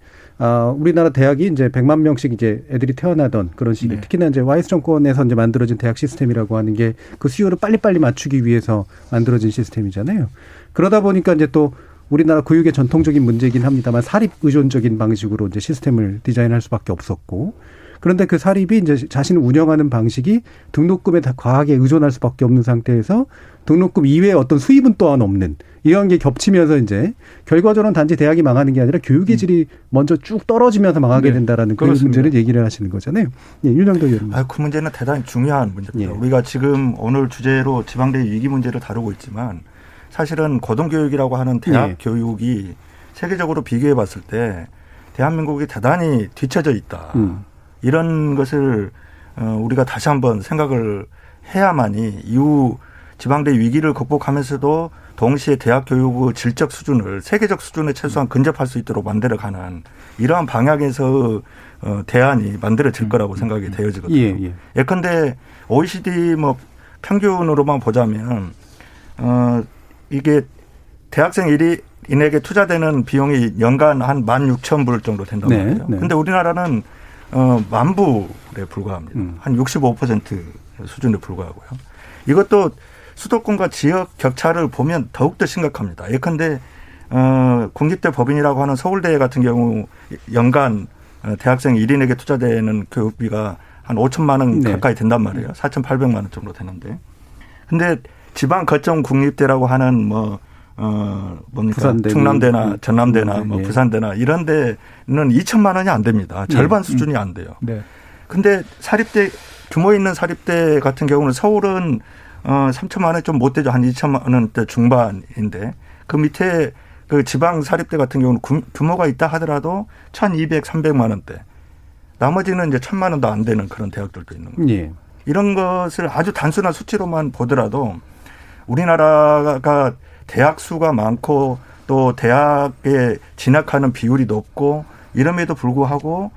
S5: 아, 우리나라 대학이 이제 100만 명씩 이제 애들이 태어나던 그런 시기. 네. 특히나 이제 와이스 정권에서 이제 만들어진 대학 시스템이라고 하는 게 그 수요를 빨리빨리 맞추기 위해서 만들어진 시스템이잖아요. 그러다 보니까 이제 또 우리나라 교육의 전통적인 문제이긴 합니다만 사립 의존적인 방식으로 이제 시스템을 디자인할 수밖에 없었고 그런데 그 사립이 이제 자신을 운영하는 방식이 등록금에 다 과하게 의존할 수밖에 없는 상태에서 등록금 이외에 어떤 수입은 또한 없는 이런 게 겹치면서 이제 결과적으로는 단지 대학이 망하는 게 아니라 교육의 음. 질이 먼저 쭉 떨어지면서 망하게 네. 된다라는 그 문제를 얘기를 하시는 거잖아요. 예, 윤영도 의원님.
S7: 아, 그 문제는 대단히 중요한 문제입니다. 예. 우리가 지금 오늘 주제로 지방대 위기 문제를 다루고 있지만 사실은 고등교육이라고 하는 대학 예. 교육이 세계적으로 비교해 봤을 때 대한민국이 대단히 뒤처져 있다. 음. 이런 것을 어, 우리가 다시 한번 생각을 해야만이 이후 지방대 위기를 극복하면서도 동시에 대학 교육의 질적 수준을 세계적 수준에 최소한 근접할 수 있도록 만들어가는 이러한 방향에서 어, 대안이 만들어질 음. 거라고 생각이 음. 되어지거든요. 예, 예. 예 컨대 OECD 뭐 평균으로만 보자면 어 이게 대학생 1위 인에게 투자되는 비용이 연간 한 만 육천 불 정도 된단 네, 말이에요. 네. 근데 우리나라는 어, 만 불에 불과합니다. 음. 한65% 수준에 불과하고요. 이것도 수도권과 지역 격차를 보면 더욱더 심각합니다. 예컨대 어, 국립대 법인이라고 하는 서울대 같은 경우 연간 어, 대학생 1인에게 투자되는 교육비가 한 5천만 원 네. 가까이 된단 말이에요. 4,800만 원 정도 되는데. 근데 지방 거점 국립대라고 하는 뭐, 어, 뭡니까. 부산대, 충남대나 음, 전남대나 뭐 예. 부산대나 이런 데는 2천만 원이 안 됩니다. 절반 예. 수준이 안 돼요. 네. 근데 사립대, 규모 있는 사립대 같은 경우는 서울은 어, 3천만 원이 좀못 되죠. 한 2천만 원대 중반인데 그 밑에 그 지방 사립대 같은 경우는 규모가 있다 하더라도 1,200, 300만 원대. 나머지는 이제 천만 원도 안 되는 그런 대학들도 있는 거예요. 예. 이런 것을 아주 단순한 수치로만 보더라도 우리나라가 대학 수가 많고 또 대학에 진학하는 비율이 높고 이름에도 불구하고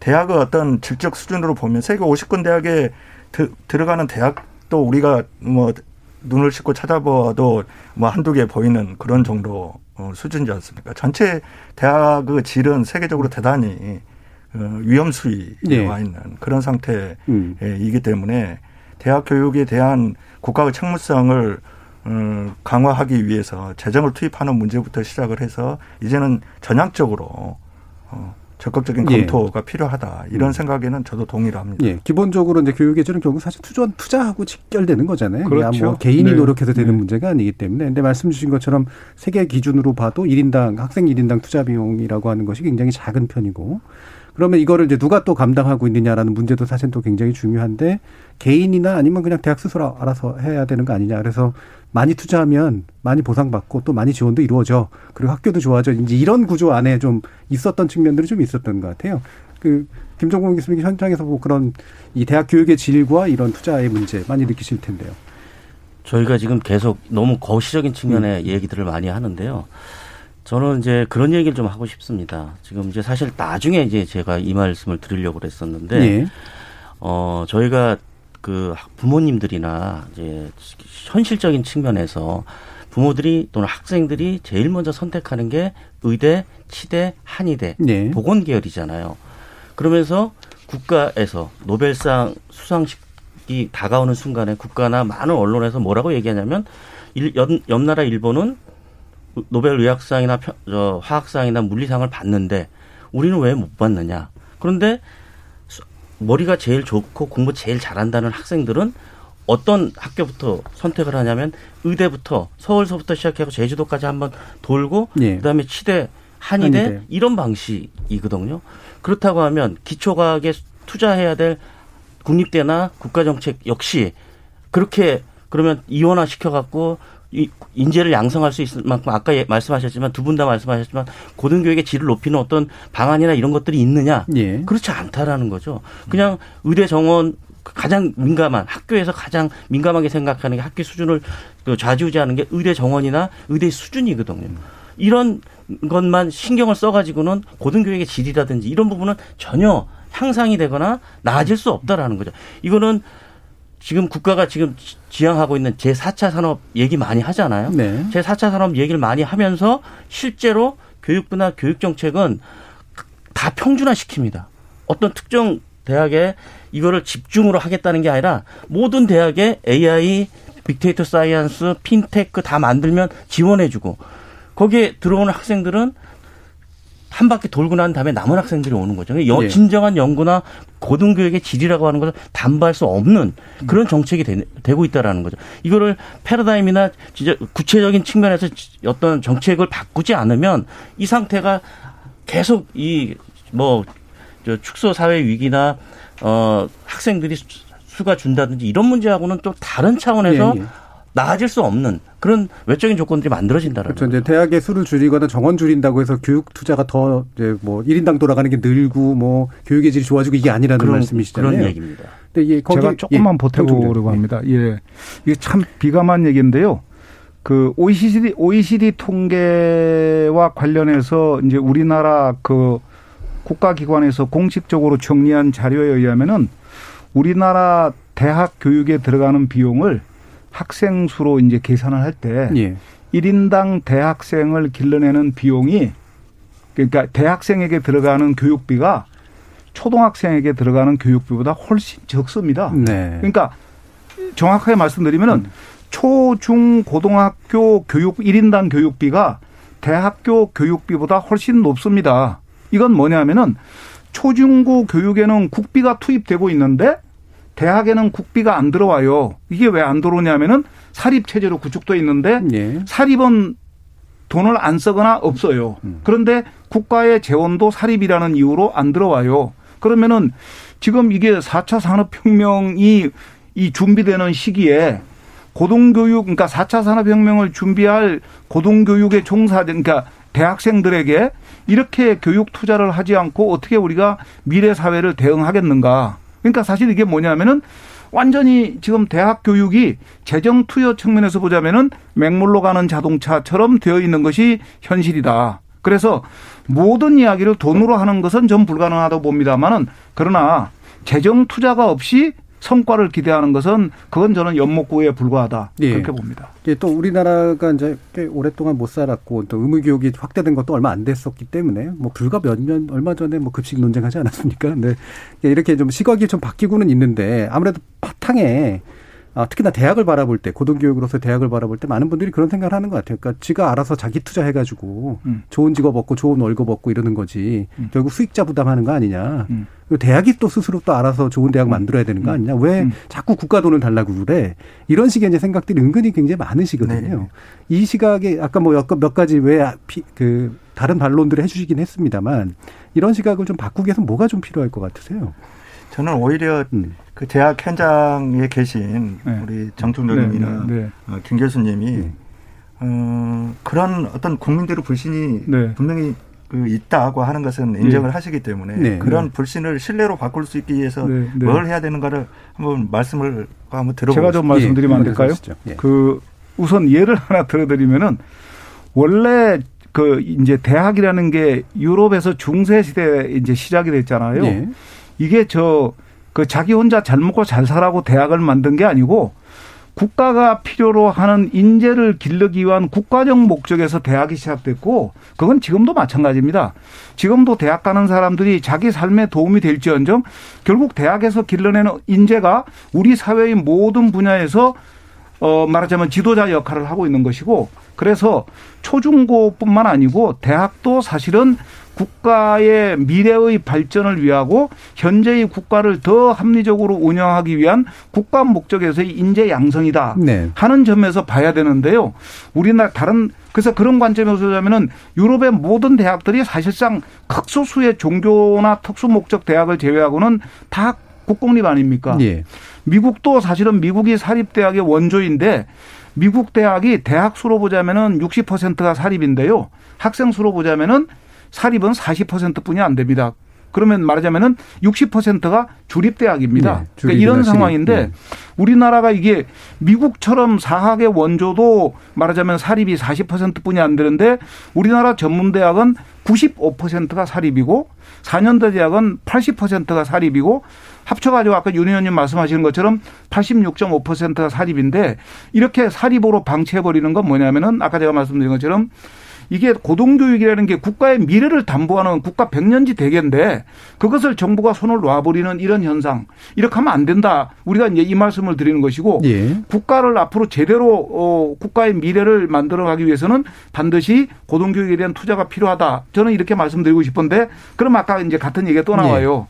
S7: 대학의 어떤 질적 수준으로 보면 세계 50권 대학에 드, 들어가는 대학 또 우리가 뭐 눈을 씻고 찾아봐도 뭐 한두 개 보이는 그런 정도 어, 수준이지 않습니까? 전체 대학의 질은 세계적으로 대단히 어, 위험 수위에 네. 와 있는 그런 상태이기 음. 때문에 대학 교육에 대한 국가의 책무성을 어, 강화하기 위해서 재정을 투입하는 문제부터 시작을 해서 이제는 전향적으로 적극적인 예. 검토가 예. 필요하다 이런 음. 생각에는 저도 동의를 합니다.
S5: 예. 기본적으로 이제 교육 예제는 결국 사실 투자 투자하고 직결되는 거잖아요. 그렇죠. 뭐 개인이 네. 노력해서 되는 네. 문제가 아니기 때문에. 근데 말씀 주신 것처럼 세계 기준으로 봐도 1인당 학생 1인당 투자 비용이라고 하는 것이 굉장히 작은 편이고 그러면 이거를 이제 누가 또 감당하고 있느냐라는 문제도 사실 또 굉장히 중요한데 개인이나 아니면 그냥 대학 스스로 알아서 해야 되는 거 아니냐. 그래서 많이 투자하면 많이 보상받고 또 많이 지원도 이루어져. 그리고 학교도 좋아져. 이제 이런 구조 안에 좀 있었던 측면들이 좀 있었던 것 같아요. 그 김종국 교수님 현장에서 뭐 그런 이 대학 교육의 질과 이런 투자의 문제 많이 느끼실 텐데요.
S9: 저희가 지금 계속 너무 거시적인 측면의 음. 얘기들을 많이 하는데요. 저는 이제 그런 얘기를 좀 하고 싶습니다. 지금 이제 사실 나중에 이제 제가 이 말씀을 드리려고 그랬었는데, 네. 어, 저희가 그 부모님들이나 이제 현실적인 측면에서 부모들이 또는 학생들이 제일 먼저 선택하는 게 의대, 치대, 한의대, 네. 보건 계열이잖아요. 그러면서 국가에서 노벨상 수상식이 다가오는 순간에 국가나 많은 언론에서 뭐라고 얘기하냐면 일, 옆, 옆 나라 일본은 노벨 의학상이나 저 화학상이나 물리상을 받는데 우리는 왜 못 받느냐? 그런데 머리가 제일 좋고 공부 제일 잘한다는 학생들은 어떤 학교부터 선택을 하냐면 의대부터 서울서부터 시작해서 제주도까지 한번 돌고
S5: 예.
S9: 그다음에 치대 한의대,
S5: 한의대.
S9: 이런 방식이거든요. 그렇다고 하면 기초과학에 투자해야 될 국립대나 국가정책 역시 그렇게 그러면 이원화 시켜갖고 이 인재를 양성할 수 있을 만큼 아까 예- 말씀하셨지만 두 분 다 말씀하셨지만 고등교육의 질을 높이는 어떤 방안이나 이런 것들이 있느냐
S5: 예.
S9: 그렇지 않다라는 거죠. 그냥 의대 정원 가장 민감한 학교에서 가장 민감하게 생각하는 게 학교 수준을 그 좌지우지하는 게 의대 정원이나 의대 수준이거든요. 이런 것만 신경을 써가지고는 고등교육의 질이라든지 이런 부분은 전혀 향상이 되거나 나아질 수 없다라는 거죠. 이거는 지금 국가가 지금 지- 지향하고 있는 제4차 산업 얘기 많이 하잖아요.
S5: 네.
S9: 제4차 산업 얘기를 많이 하면서 실제로 교육부나 교육 정책은 다 평준화 시킵니다. 어떤 특정 대학에 이거를 집중으로 하겠다는 게 아니라 모든 대학에 AI, 빅데이터 사이언스, 핀테크 다 만들면 지원해주고 거기에 들어오는 학생들은 한 바퀴 돌고 난 다음에 남은 학생들이 오는 거죠. 여-
S5: 예.
S9: 진정한 연구나 고등교육의 질이라고 하는 것을 담보할 수 없는 그런 정책이 되, 고 있다라는 거죠. 이거를 패러다임이나 진짜 구체적인 측면에서 지- 어떤 정책을 바꾸지 않으면 이 상태가 계속 이뭐 축소 사회 위기나 어 학생들이 수- 수가 준다든지 이런 문제하고는 또 다른 차원에서
S5: 예, 예.
S9: 나아질 수 없는 그런 외적인 조건들이 만들어진다라는
S5: 그렇죠. 이제 대학의 수를 줄이거나 정원 줄인다고 해서 교육 투자가 더 이제 뭐 1인당 돌아가는 게 늘고 뭐 교육의 질이 좋아지고 이게 아니라는
S9: 그런-
S5: 말씀이시잖아요.
S9: 그런 얘기입니다.
S5: 근데 이게 거기
S8: 제가 조금만
S5: 예,
S8: 보태보려고
S5: 통중전.
S8: 합니다. 예. 이게 참 비감한 얘기인데요. 그 OECD OECD 통계와 관련해서 이제 우리나라 그 국가기관에서 공식적으로 정리한 자료에 의하면은 우리나라 대학 교육에 들어가는 비용을 학생 수로 이제 계산을 할때
S5: 예.
S8: 일 1인당 대학생을 길러내는 비용이 그러니까 대학생에게 들어가는 교육비가 초등학생에게 들어가는 교육비보다 훨씬 적습니다.
S5: 네.
S8: 그러니까 정확하게 말씀드리면은
S5: 음.
S8: 초, 중, 고등학교 교육 1인당 교육비가 대학교 교육비보다 훨씬 높습니다. 이건 뭐냐면은 초중고 교육에는 국비가 투입되고 있는데 대학에는 국비가 안 들어와요. 이게 왜 안 들어오냐면은 사립 체제로 구축돼 있는데
S5: 예.
S8: 사립은 돈을 안 쓰거나 없어요.
S5: 음.
S8: 그런데 국가의 재원도 사립이라는 이유로 안 들어와요. 그러면은 지금 이게 4차 산업혁명이 이 준비되는 시기에 고등교육, 그러니까 4차 산업혁명을 준비할 고등교육의 종사, 그러니까 대학생들에게 이렇게 교육 투자를 하지 않고 어떻게 우리가 미래 사회를 대응하겠는가. 그러니까 사실 이게 뭐냐면은 완전히 지금 대학 교육이 재정 투여 측면에서 보자면은 맹물로 가는 자동차처럼 되어 있는 것이 현실이다. 그래서 모든 이야기를 돈으로 하는 것은 전 불가능하다고 봅니다만은 그러나 재정 투자가 없이 성과를 기대하는 것은 그건 저는 연목구에 불과하다
S5: 예.
S8: 그렇게 봅니다.
S5: 이게 또 우리나라가 이제 꽤 오랫동안 못 살았고 또 의무 교육이 확대된 것도 얼마 안 됐었기 때문에 뭐 불과 몇 년 얼마 전에 뭐 급식 논쟁하지 않았습니까? 근데 이렇게 좀 시각이 좀 바뀌고는 있는데 아무래도 바탕에 아, 특히나 대학을 바라볼 때 고등교육으로서 대학을 바라볼 때 많은 분들이 그런 생각을 하는 것 같아요. 그러니까 지가 알아서 자기 투자해가지고
S8: 음.
S5: 좋은 직업 얻고 좋은 월급 얻고 이러는 거지
S8: 음.
S5: 결국 수익자 부담하는 거 아니냐.
S8: 음.
S5: 그리고 대학이 또 스스로 또 알아서 좋은 대학 만들어야 되는 거 아니냐. 왜
S8: 음.
S5: 자꾸 국가 돈을 달라고 그래. 이런 식의 이제 생각들이 은근히 굉장히 많으시거든요.
S7: 네.
S5: 이 시각에 아까 뭐 몇, 몇 가지 왜그 다른 반론들을 해주시긴 했습니다만 이런 시각을 좀 바꾸기 위해서 뭐가 좀 필요할 것 같으세요?
S7: 저는 오히려
S5: 음.
S7: 그 대학 현장에 계신
S8: 네.
S7: 우리 정통령님이나
S8: 네, 네,
S7: 어, 김 교수님이
S5: 네.
S7: 어, 그런 어떤 국민들의 불신이
S8: 네.
S7: 분명히 그 있다고 하는 것은 인정을 하시기 때문에
S5: 네.
S7: 그런 불신을 신뢰로 바꿀 수 있기 위해서
S8: 네, 네.
S7: 뭘 해야 되는가를 한번 말씀을 한번 들어보고
S8: 제가 좀 말씀드리면 안
S5: 예,
S8: 될까요?
S5: 예.
S8: 그 우선 예를 하나 들어드리면은 원래 그 이제 대학이라는 게 유럽에서 중세 시대 이제 시작이 됐잖아요.
S5: 예.
S8: 이게 저 그 자기 혼자 잘 먹고 잘 살라고 대학을 만든 게 아니고 국가가 필요로 하는 인재를 기르기 위한 국가적 목적에서 대학이 시작됐고 그건 지금도 마찬가지입니다. 지금도 대학 가는 사람들이 자기 삶에 도움이 될지언정 결국 대학에서 길러내는 인재가 우리 사회의 모든 분야에서 어 말하자면 지도자 역할을 하고 있는 것이고 그래서 초중고뿐만 아니고 대학도 사실은 국가의 미래의 발전을 위하고 현재의 국가를 더 합리적으로 운영하기 위한 국가 목적에서의 인재 양성이다
S5: 네.
S8: 하는 점에서 봐야 되는데요. 우리나라 다른 그래서 그런 관점에서 보자면은 유럽의 모든 대학들이 사실상 극소수의 종교나 특수 목적 대학을 제외하고는 다 국공립 아닙니까?
S5: 예.
S8: 미국도 사실은 미국이 사립대학의 원조인데 미국 대학이 대학 수로 보자면은 60%가 사립인데요. 학생 수로 보자면은 사립은 40%뿐이 안 됩니다. 그러면 말하자면은 60%가 주립 대학입니다.
S5: 네,
S8: 그러니까 이런. 상황인데
S5: 네.
S8: 우리나라가 이게 미국처럼 사학의 원조도 말하자면 사립이 40%뿐이 안 되는데 우리나라 전문 대학은 95%가 사립이고 4년대 대학은 80%가 사립이고 합쳐가지고 아까 윤 의원님 말씀하시는 것처럼 86.5%가 사립인데 이렇게 사립으로 방치해버리는 건 뭐냐면은 아까 제가 말씀드린 것처럼 이게 고등교육이라는 게 국가의 미래를 담보하는 국가 백년지 대계인데 그것을 정부가 손을 놔버리는 이런 현상 이렇게 하면 안 된다. 우리가 이제 이 말씀을 드리는 것이고
S5: 예.
S8: 국가를 앞으로 제대로 어, 국가의 미래를 만들어가기 위해서는 반드시 고등교육에 대한 투자가 필요하다. 저는 이렇게 말씀드리고 싶은데 그럼 아까 이제 같은 얘기가 또 나와요.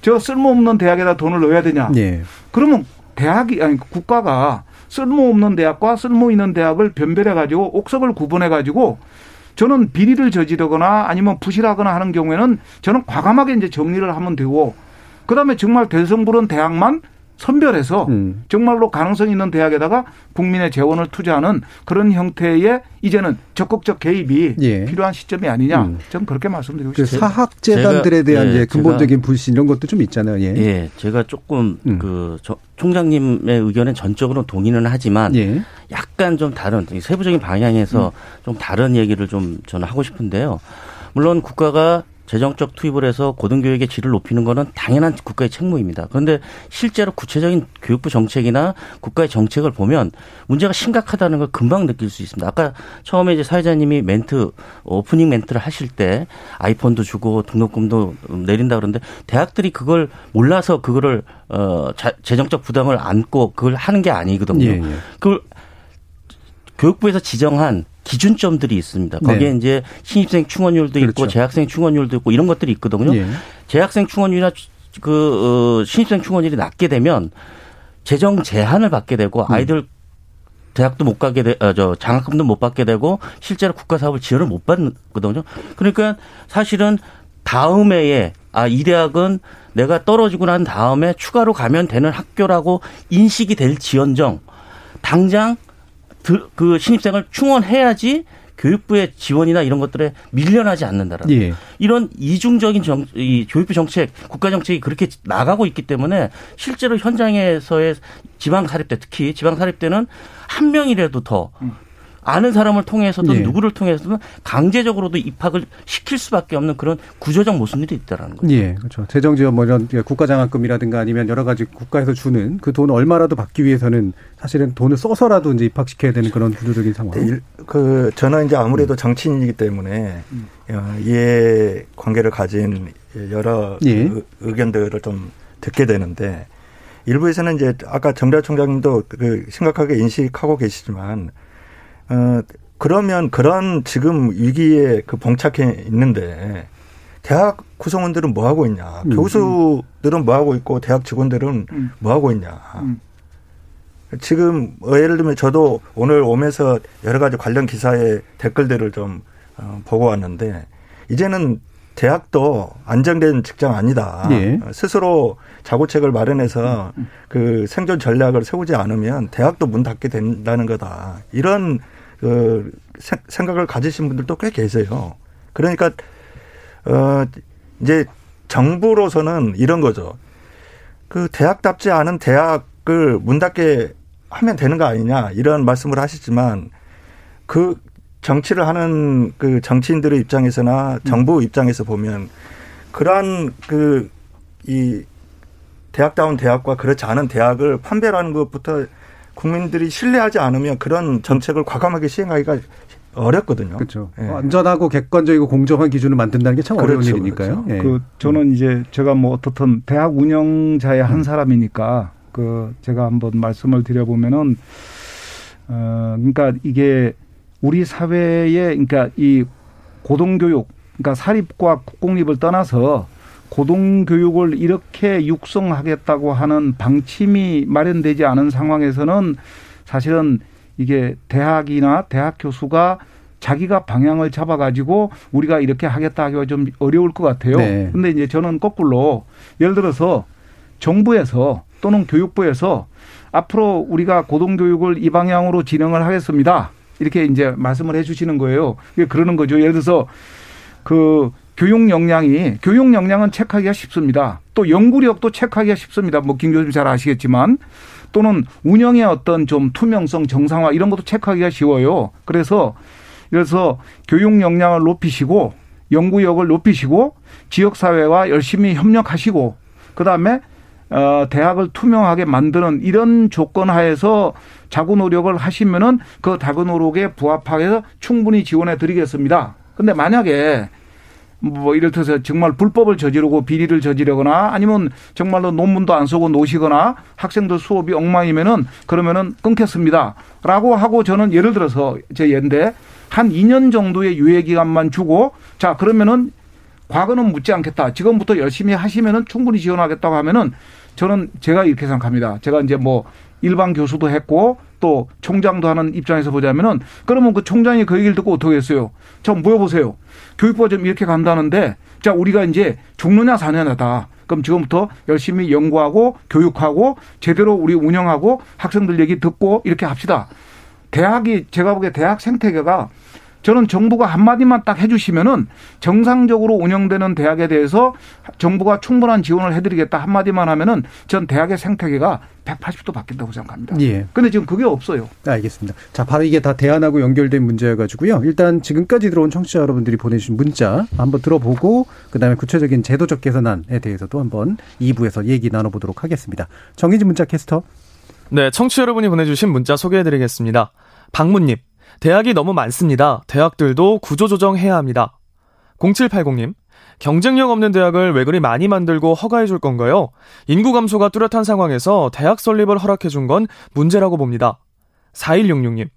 S8: 저 쓸모없는 대학에다 돈을 넣어야 되냐?
S5: 예.
S8: 그러면 대학이 아니 국가가 쓸모없는 대학과 쓸모 있는 대학을 변별해 가지고 옥석을 구분해 가지고 저는 비리를 저지르거나 아니면 부실하거나 하는 경우에는 저는 과감하게 이제 정리를 하면 되고 그다음에 정말 대성부른 대학만 선별해서
S5: 음.
S8: 정말로 가능성 있는 대학에다가 국민의 재원을 투자하는 그런 형태의 이제는 적극적 개입이
S5: 예.
S8: 필요한 시점이 아니냐.
S5: 음.
S8: 저는 그렇게 말씀드리고
S5: 그
S8: 싶습니다.
S5: 사학 재단들에
S9: 제가-
S5: 대한
S9: 예,
S5: 근본적인 불신 이런 것도 좀 있잖아요. 예.
S9: 예, 제가 조금
S5: 음.
S9: 그 저- 총장님의 의견은 전적으로 동의는 하지만
S5: 예.
S9: 약간 좀 다른 이 세부적인 방향에서 좀 다른 얘기를 좀 저는 하고 싶은데요. 물론 국가가 재정적 투입을 해서 고등교육의 질을 높이는 거는 당연한 국가의 책무입니다. 그런데 실제로 구체적인 교육부 정책이나 국가의 정책을 보면 문제가 심각하다는 걸 금방 느낄 수 있습니다. 아까 처음에 이제 사회자님이 멘트 오프닝 멘트를 하실 때 아이폰도 주고 등록금도 내린다 그러는데 대학들이 그걸 몰라서 그거를 어 자- 재정적 부담을 안고 그걸 하는 게 아니거든요.
S5: 예, 예.
S9: 그걸 교육부에서 지정한 기준점들이 있습니다. 거기에
S5: 네.
S9: 이제 신입생 충원율도 있고
S5: 그렇죠.
S9: 재학생 충원율도 있고 이런 것들이 있거든요.
S5: 예.
S9: 재학생 충원율이나 그 어, 신입생 충원율이 낮게 되면 재정 제한을 받게 되고
S5: 음.
S9: 아이들 대학도 못 가게 되, 어, 저 장학금도 못 받게 되고 실제로 국가 사업을 지원을 못 받거든요. 그러니까 사실은 다음 해에 아 이 대학은 내가 떨어지고 난 다음에 추가로 가면 되는 학교라고 인식이 될 지연정 당장 드- 그 신입생을 충원해야지 교육부의 지원이나 이런 것들에 밀려나지 않는다라는
S5: 예.
S9: 이런 이중적인 정, 이 교육부 정책, 국가 정책이 그렇게 나가고 있기 때문에 실제로 현장에서의 지방 사립대 특히 지방 사립대는 한 명이라도 더 아는 사람을 통해서든
S5: 예.
S9: 누구를 통해서든 강제적으로도 입학을 시킬 수밖에 없는 그런 구조적 모순들이 있다라는 거죠.
S5: 예, 그렇죠. 재정 지원 뭐 이런 국가장학금이라든가 아니면 여러 가지 국가에서 주는 그 돈 얼마라도 받기 위해서는 사실은 돈을 써서라도 이제 입학시켜야 되는 그런 구조적인 상황.
S7: 네, 일- 그 저는 이제 아무래도 정치인이기 때문에 어, 이해 관계를 가진 여러
S5: 예.
S7: 의- 의견들을 좀 듣게 되는데 일부에서는 이제 아까 정대 총장님도 그 심각하게 인식하고 계시지만 어 그러면 그런 지금 위기에 그 봉착해 있는데 대학 구성원들은 뭐 하고 있냐?
S5: 음.
S7: 교수들은 뭐 하고 있고 대학 직원들은
S8: 음.
S7: 뭐 하고 있냐?
S8: 음.
S7: 지금 어, 예를 들면 저도 오늘 오면서 여러 가지 관련 기사의 댓글들을 좀 어, 보고 왔는데 이제는 대학도 안정된 직장 아니다.
S5: 예.
S7: 스스로 자구책을 마련해서 그 생존 전략을 세우지 않으면 대학도 문 닫게 된다는 거다. 이런 그 생- 생각을 가지신 분들도 꽤 계세요. 그러니까 어 이제 정부로서는 이런 거죠. 그 대학답지 않은 대학을 문 닫게 하면 되는 거 아니냐 이런 말씀을 하시지만 그 정치를 하는 그 정치인들의 입장에서나 정부 입장에서 보면 그러한 그 이 대학다운 대학과 그렇지 않은 대학을 판별하는 것부터 국민들이 신뢰하지 않으면 그런 정책을 과감하게 시행하기가 어렵거든요.
S5: 그렇죠.
S7: 예.
S5: 안전하고 객관적이고 공정한 기준을 만든다는 게참 어려운
S7: 그렇죠,
S5: 일이니까요.
S7: 그렇죠.
S5: 예.
S8: 그 저는 이제 제가 뭐 어떻든 대학 운영자의 한 사람이니까 그 제가 한번 말씀을 드려보면은 어 그러니까 이게 우리 사회에 그러니까 이 고등교육 그러니까 사립과 국공립을 떠나서 고등교육을 이렇게 육성하겠다고 하는 방침이 마련되지 않은 상황에서는 사실은 이게 대학이나 대학 교수가 자기가 방향을 잡아가지고 우리가 이렇게 하겠다 하기가 좀 어려울 것 같아요. 네. 근데 이제 저는 거꾸로 예를 들어서 정부에서 또는 교육부에서 앞으로 우리가 고등교육을 이 방향으로 진행을 하겠습니다. 이렇게 이제 말씀을 해 주시는 거예요. 그러는 거죠. 예를 들어서 그 교육 역량이 교육 역량은 체크하기가 쉽습니다. 또 연구력도 체크하기가 쉽습니다. 뭐 김 교수님 잘 아시겠지만 또는 운영의 어떤 좀 투명성, 정상화 이런 것도 체크하기가 쉬워요. 그래서 그래서 교육 역량을 높이시고 연구력을 높이시고 지역 사회와 열심히 협력하시고 그다음에 어 대학을 투명하게 만드는 이런 조건 하에서 자구 노력을 하시면은 그 자구 노력에 부합하여서 충분히 지원해 드리겠습니다. 근데 만약에 뭐 이를테서 정말 불법을 저지르고 비리를 저지르거나 아니면 정말로 논문도 안 쓰고 노시거나 학생들 수업이 엉망이면은 그러면은 끊겠습니다 라고 하고 저는 예를 들어서 제 예인데 한 2년 정도의 유예 기간만 주고 자 그러면은 과거는 묻지 않겠다. 지금부터 열심히 하시면은 충분히 지원하겠다고 하면은 저는 제가 이렇게 생각합니다. 제가 이제 뭐 일반 교수도 했고 또 총장도 하는 입장에서 보자면은 그러면 그 총장이 그 얘기를 듣고 어떻게 했어요? 좀 물어보세요. 교육부가 좀 이렇게 간다는데 자 우리가 이제 죽느냐 사느냐다. 그럼 지금부터 열심히 연구하고 교육하고 제대로 우리 운영하고 학생들 얘기 듣고 이렇게 합시다. 대학이 제가 보기에 대학 생태계가 저는 정부가 한마디만 딱 해주시면은 정상적으로 운영되는 대학에 대해서 정부가 충분한 지원을 해드리겠다 한마디만 하면은 전 대학의 생태계가 180도 바뀐다고 생각합니다. 예. 근데 지금 그게 없어요.
S5: 네, 알겠습니다. 자, 바로 이게 다 대안하고 연결된 문제여가지고요. 일단 지금까지 들어온 청취자 여러분들이 보내주신 문자 한번 들어보고 그다음에 구체적인 제도적 개선안에 대해서도 한번 2부에서 얘기 나눠보도록 하겠습니다. 정희진 문자 캐스터.
S10: 네, 청취자 여러분이 보내주신 문자 소개해드리겠습니다. 박문님. 대학이 너무 많습니다. 대학들도 구조조정해야 합니다. 0780님, 경쟁력 없는 대학을 왜 그리 많이 만들고 허가해 줄 건가요? 인구 감소가 뚜렷한 상황에서 대학 설립을 허락해 준 건 문제라고 봅니다. 4166님,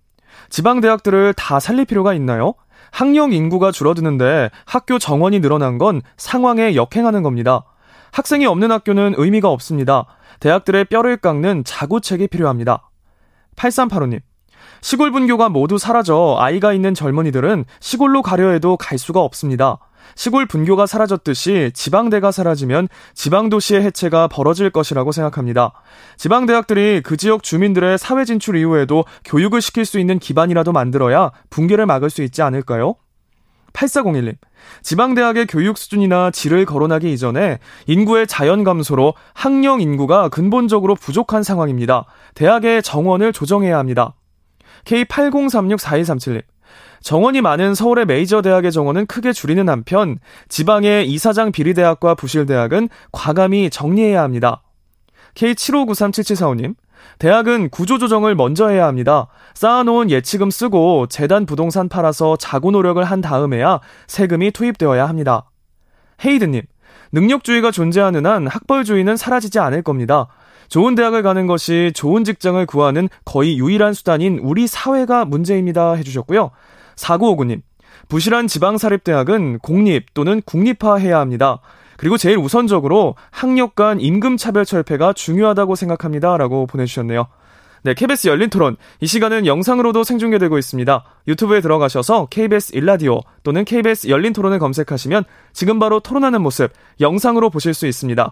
S10: 지방 대학들을 다 살릴 필요가 있나요? 학령 인구가 줄어드는데 학교 정원이 늘어난 건 상황에 역행하는 겁니다. 학생이 없는 학교는 의미가 없습니다. 대학들의 뼈를 깎는 자구책이 필요합니다. 8385님, 시골 분교가 모두 사라져 아이가 있는 젊은이들은 시골로 가려 해도 갈 수가 없습니다. 시골 분교가 사라졌듯이 지방대가 사라지면 지방도시의 해체가 벌어질 것이라고 생각합니다. 지방대학들이 그 지역 주민들의 사회 진출 이후에도 교육을 시킬 수 있는 기반이라도 만들어야 붕괴를 막을 수 있지 않을까요? 8401님. 지방대학의 교육 수준이나 질을 거론하기 이전에 인구의 자연 감소로 학령 인구가 근본적으로 부족한 상황입니다. 대학의 정원을 조정해야 합니다. K80364137님. 정원이 많은 서울의 메이저 대학의 정원은 크게 줄이는 한편 지방의 이사장 비리대학과 부실대학은 과감히 정리해야 합니다. K75937745님. 대학은 구조조정을 먼저 해야 합니다. 쌓아놓은 예치금 쓰고 재단 부동산 팔아서 자구 노력을 한 다음에야 세금이 투입되어야 합니다. 헤이드님. 능력주의가 존재하는 한 학벌주의는 사라지지 않을 겁니다. 좋은 대학을 가는 것이 좋은 직장을 구하는 거의 유일한 수단인 우리 사회가 문제입니다. 해주셨고요. 4959님. 부실한 지방사립대학은 공립 또는 국립화해야 합니다. 그리고 제일 우선적으로 학력 간 임금 차별 철폐가 중요하다고 생각합니다. 라고 보내주셨네요. 네, KBS 열린 토론. 이 시간은 영상으로도 생중계되고 있습니다. 유튜브에 들어가셔서 KBS 일라디오 또는 KBS 열린 토론을 검색하시면 지금 바로 토론하는 모습 영상으로 보실 수 있습니다.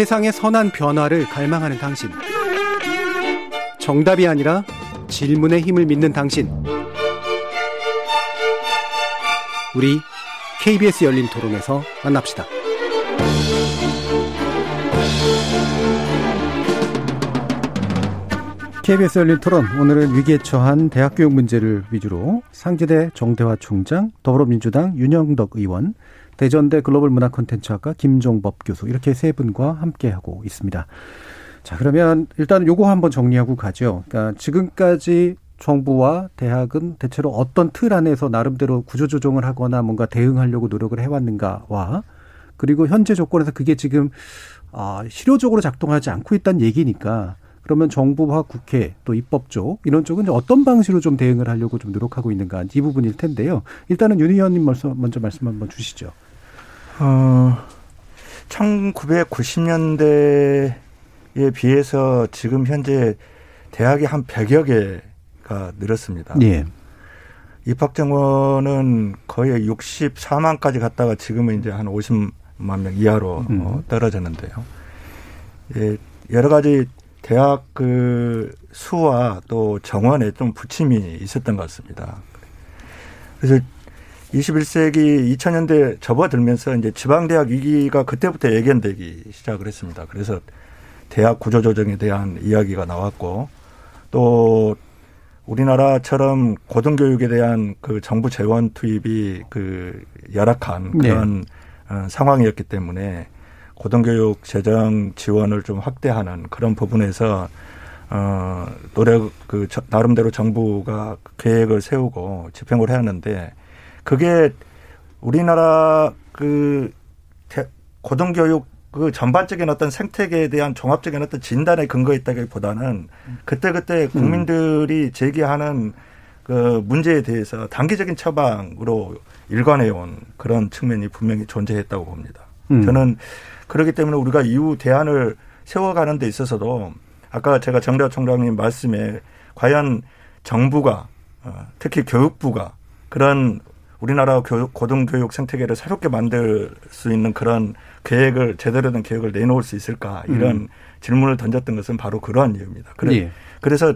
S5: 세상의 선한 변화를 갈망하는 당신. 정답이 아니라 질문의 힘을 믿는 당신. 우리 KBS 열린 토론에서 만납시다. KBS 열린 토론 오늘은 위기에 처한 대학 교육 문제를 위주로 상지대 정대화 총장, 더불어민주당 윤영덕 의원, 대전대 글로벌 문화 콘텐츠학과 김종법 교수 이렇게 세 분과 함께 하고 있습니다. 자 그러면 일단 요거 한번 정리하고 가죠. 그러니까 지금까지 정부와 대학은 대체로 어떤 틀 안에서 나름대로 구조조정을 하거나 뭔가 대응하려고 노력을 해왔는가와 그리고 현재 조건에서 그게 지금 아, 실효적으로 작동하지 않고 있다는 얘기니까 그러면 정부와 국회 또 입법 쪽 이런 쪽은 어떤 방식으로 좀 대응을 하려고 좀 노력하고 있는가 이 부분일 텐데요. 일단은 윤 의원님 먼저, 먼저 말씀 한번 주시죠.
S7: 어, 1990년대에 비해서 지금 현재 대학이 한 100여 개가 늘었습니다.
S5: 예.
S7: 입학 정원은 거의 64만까지 갔다가 지금은 이제 한 50만 명 이하로
S5: 음.
S7: 어, 떨어졌는데요. 예, 여러 가지 대학 그 수와 또 정원에 좀 부침이 있었던 것 같습니다. 그래서 21세기 2000년대 접어들면서 이제 지방대학 위기가 그때부터 예견되기 시작을 했습니다. 그래서 대학 구조조정에 대한 이야기가 나왔고 또 우리나라처럼 고등교육에 대한 그 정부 재원 투입이 그 열악한 그런 네. 상황이었기 때문에 고등교육 재정 지원을 좀 확대하는 그런 부분에서 어 노력 그 나름대로 정부가 계획을 세우고 집행을 해왔는데 그게 우리나라 그 고등교육 그 전반적인 어떤 생태계에 대한 종합적인 어떤 진단에 근거했다기보다는 그때그때 국민들이 제기하는 그 문제에 대해서 단기적인 처방으로 일관해온 그런 측면이 분명히 존재했다고 봅니다. 음. 저는 그렇기 때문에 우리가 이후 대안을 세워가는 데 있어서도 아까 제가 정대화 총장님 말씀에 과연 정부가 어, 특히 교육부가 그런 우리나라 교육, 고등교육 생태계를 새롭게 만들 수 있는 그런 계획을 제대로 된 계획을 내놓을 수 있을까 이런 음. 질문을 던졌던 것은 바로 그러한 이유입니다. 그래, 예. 그래서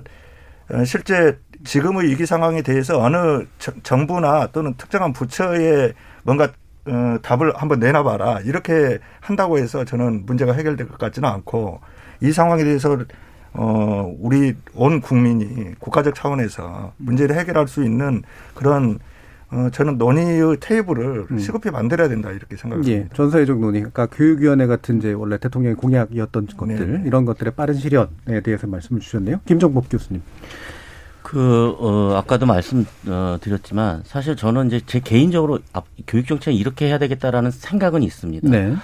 S7: 어, 실제 지금의 위기 상황에 대해서 어느 정부나 또는 특정한 부처에 뭔가 어, 답을 한번 내놔봐라 이렇게 한다고 해서 저는 문제가 해결될 것 같지는 않고 이 상황에 대해서 어 우리 온 국민이 국가적 차원에서 문제를 해결할 수 있는 그런 어, 저는 논의의 테이블을 음. 시급히 만들어야 된다 이렇게 생각합니다.
S5: 예, 전 사회적 논의, 그러니까 교육위원회 같은 이제 원래 대통령의 공약이었던 것들 네. 이런 것들의 빠른 실현에 대해서 말씀을 주셨네요. 김정복 교수님.
S9: 그, 어, 아까도 말씀드렸지만 사실 저는 이제 제 개인적으로 교육 정책을 이렇게 해야 되겠다라는 생각은 있습니다. 네.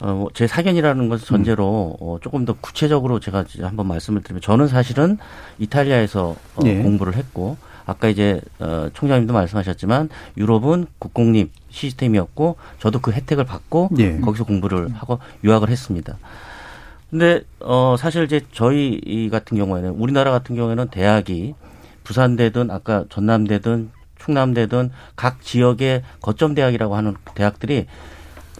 S9: 어, 뭐제 사견이라는 것을 전제로 음. 어, 조금 더 구체적으로 제가 한번 말씀을 드리면 저는 사실은 이탈리아에서 어, 네. 공부를 했고 아까 이제 어, 총장님도 말씀하셨지만 유럽은 국공립 시스템이었고 저도 그 혜택을 받고 네. 거기서 공부를 하고 유학을 했습니다. 근데 어 사실 이제 저희 같은 경우에는 우리나라 같은 경우에는 대학이 부산대든 아까 전남대든 충남대든 각 지역의 거점 대학이라고 하는 대학들이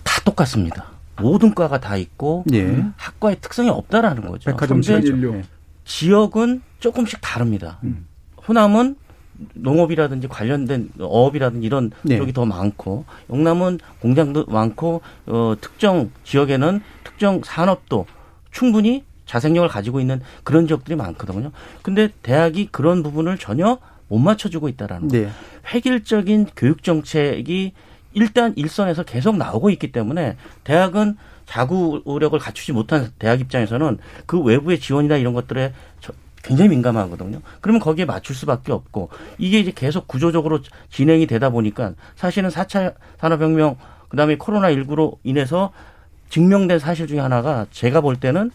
S9: 다 똑같습니다. 모든 과가 다 있고 예. 학과의 특성이 없다라는 거죠.
S5: 백화점 진료.
S9: 지역은 조금씩 다릅니다. 음. 호남은 농업이라든지 관련된 어업이라든지 이런 네. 쪽이 더 많고 영남은 공장도 많고 어 특정 지역에는 특정 산업도 충분히 자생력을 가지고 있는 그런 지역들이 많거든요. 근데 대학이 그런 부분을 전혀 못 맞춰주고 있다라는 네. 거예요. 획일적인 교육 정책이 일단 일선에서 계속 나오고 있기 때문에 대학은 자구력을 갖추지 못한 대학 입장에서는 그 외부의 지원이나 이런 것들에 굉장히 민감하거든요. 그러면 거기에 맞출 수밖에 없고 이게 이제 계속 구조적으로 진행이 되다 보니까 사실은 4차 산업혁명 그다음에 코로나19로 인해서 증명된 사실 중에 하나가 제가 볼 때는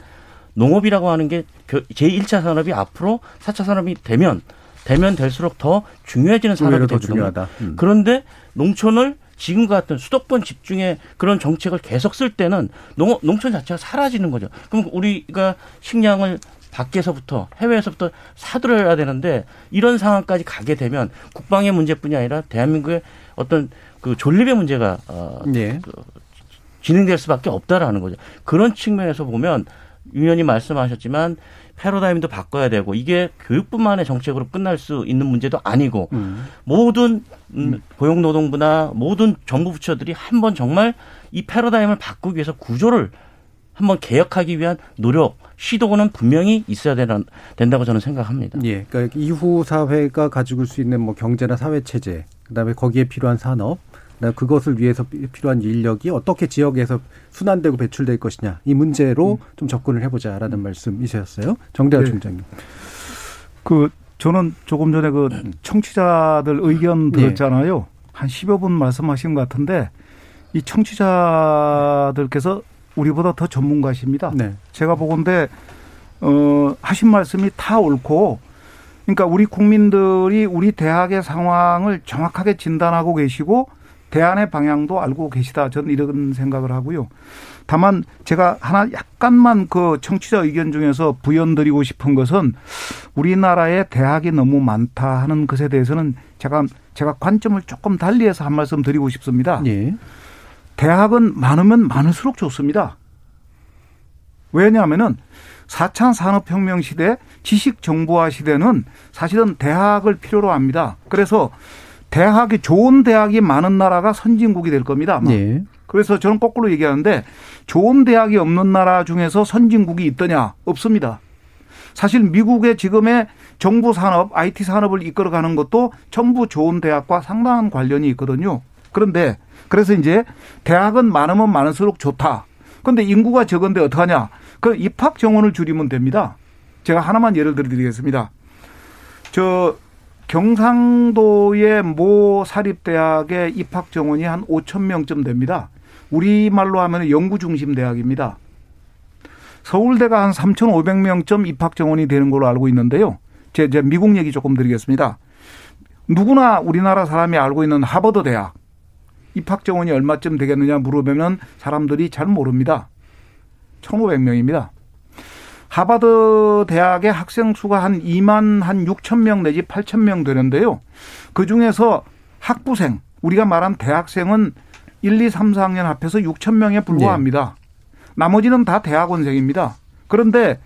S9: 농업이라고 하는 게 제1차 산업이 앞으로 4차 산업이 되면 되면 될수록 더 중요해지는 산업이 되거든요. 음. 그런데 농촌을 지금 같은 수도권 집중의 그런 정책을 계속 쓸 때는 농, 농촌 자체가 사라지는 거죠. 그럼 우리가 식량을 밖에서부터 해외에서부터 사들여야 되는데 이런 상황까지 가게 되면 국방의 문제뿐이 아니라 대한민국의 어떤 그 존립의 문제가 어 네. 그 진행될 수밖에 없다라는 거죠. 그런 측면에서 보면 위원님 말씀하셨지만 패러다임도 바꿔야 되고 이게 교육뿐만의 정책으로 끝날 수 있는 문제도 아니고 음. 모든 음, 고용노동부나 모든 정부 부처들이 한번 정말 이 패러다임을 바꾸기 위해서 구조를 한번 개혁하기 위한 노력, 시도는 분명히 있어야 되나, 된다고 저는 생각합니다.
S5: 예. 그러니까 이후 사회가 가지고 수 있는 뭐 경제나 사회 체제, 그다음에 거기에 필요한 산업, 그다음에 그것을 위해서 필요한 인력이 어떻게 지역에서 순환되고 배출될 것이냐 이 문제로 음. 좀 접근을 해보자라는 말씀이셨어요. 정대하 네. 총장님.
S8: 그 저는 조금 전에 그 청취자들 의견 네. 들었잖아요. 네. 한 10여 분 말씀하신 것 같은데 이 청취자들께서 우리보다 더 전문가십니다. 네. 제가 보건데 어 하신 말씀이 다 옳고 그러니까 우리 국민들이 우리 대학의 상황을 정확하게 진단하고 계시고 대안의 방향도 알고 계시다. 저는 이런 생각을 하고요. 다만 제가 하나 약간만 그 청취자 의견 중에서 부연드리고 싶은 것은 우리나라에 대학이 너무 많다 하는 것에 대해서는 제가 제가 관점을 조금 달리해서 한 말씀 드리고 싶습니다. 예. 대학은 많으면 많을수록 좋습니다. 왜냐하면은 4차 산업혁명 시대, 지식 정보화 시대는 사실은 대학을 필요로 합니다. 그래서 대학이 좋은 대학이 많은 나라가 선진국이 될 겁니다. 아마. 네. 그래서 저는 거꾸로 얘기하는데 좋은 대학이 없는 나라 중에서 선진국이 있더냐? 없습니다. 사실 미국의 지금의 정부 산업, IT 산업을 이끌어가는 것도 전부 좋은 대학과 상당한 관련이 있거든요. 그런데 그래서 이제 대학은 많으면 많을수록 좋다. 그런데 인구가 적은데 어떡하냐? 그 입학 정원을 줄이면 됩니다. 제가 하나만 예를 들어 드리겠습니다. 저 경상도의 모 사립대학의 입학 정원이 한 5천 명쯤 됩니다. 우리말로 하면 연구 중심 대학입니다. 서울대가 한 3,500명쯤 입학 정원이 되는 걸로 알고 있는데요. 제, 제 미국 얘기 조금 드리겠습니다. 누구나 우리나라 사람이 알고 있는 하버드 대학 입학 정원이 얼마쯤 되겠느냐 물어보면 사람들이 잘 모릅니다. 1,500명입니다. 하버드 대학의 학생 수가 한 2만 한 6천 명 내지 8천 명 되는데요. 그 중에서 학부생, 우리가 말한 대학생은 1, 2, 3, 4학년 합해서 6천 명에 불과합니다. 네. 나머지는 다 대학원생입니다. 그런데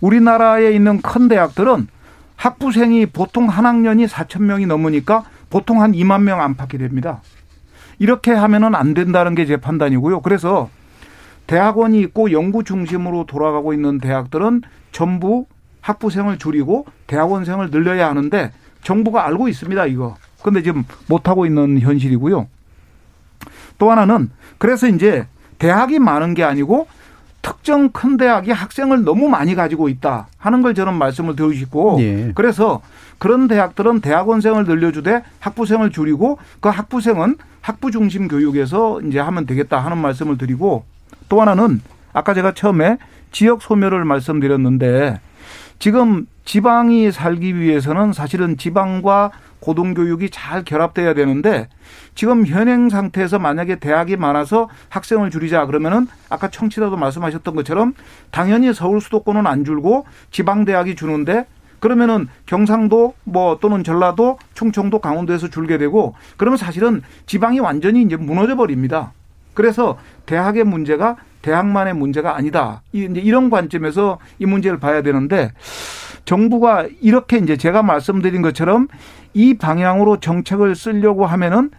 S8: 우리나라에 있는 큰 대학들은 학부생이 보통 한 학년이 4천 명이 넘으니까 보통 한 2만 명 안팎이 됩니다. 이렇게 하면은 안 된다는 게 제 판단이고요. 그래서 대학원이 있고 연구 중심으로 돌아가고 있는 대학들은 전부 학부생을 줄이고 대학원생을 늘려야 하는데 정부가 알고 있습니다, 이거. 근데 지금 못하고 있는 현실이고요. 또 하나는 그래서 이제 대학이 많은 게 아니고 특정 큰 대학이 학생을 너무 많이 가지고 있다 하는 걸 저는 말씀을 드리고 싶고 예. 그래서 그런 대학들은 대학원생을 늘려주되 학부생을 줄이고 그 학부생은 학부 중심 교육에서 이제 하면 되겠다 하는 말씀을 드리고 또 하나는 아까 제가 처음에 지역 소멸을 말씀드렸는데 지금 지방이 살기 위해서는 사실은 지방과 고등교육이 잘 결합돼야 되는데 지금 현행 상태에서 만약에 대학이 많아서 학생을 줄이자 그러면은 아까 청취자도 말씀하셨던 것처럼 당연히 서울 수도권은 안 줄고 지방 대학이 주는데 그러면은 경상도 뭐 또는 전라도 충청도 강원도에서 줄게 되고 그러면 사실은 지방이 완전히 이제 무너져 버립니다. 그래서 대학의 문제가 대학만의 문제가 아니다. 이런 관점에서 이 문제를 봐야 되는데 정부가 이렇게 이제 제가 말씀드린 것처럼 이 방향으로 정책을 쓰려고 하면은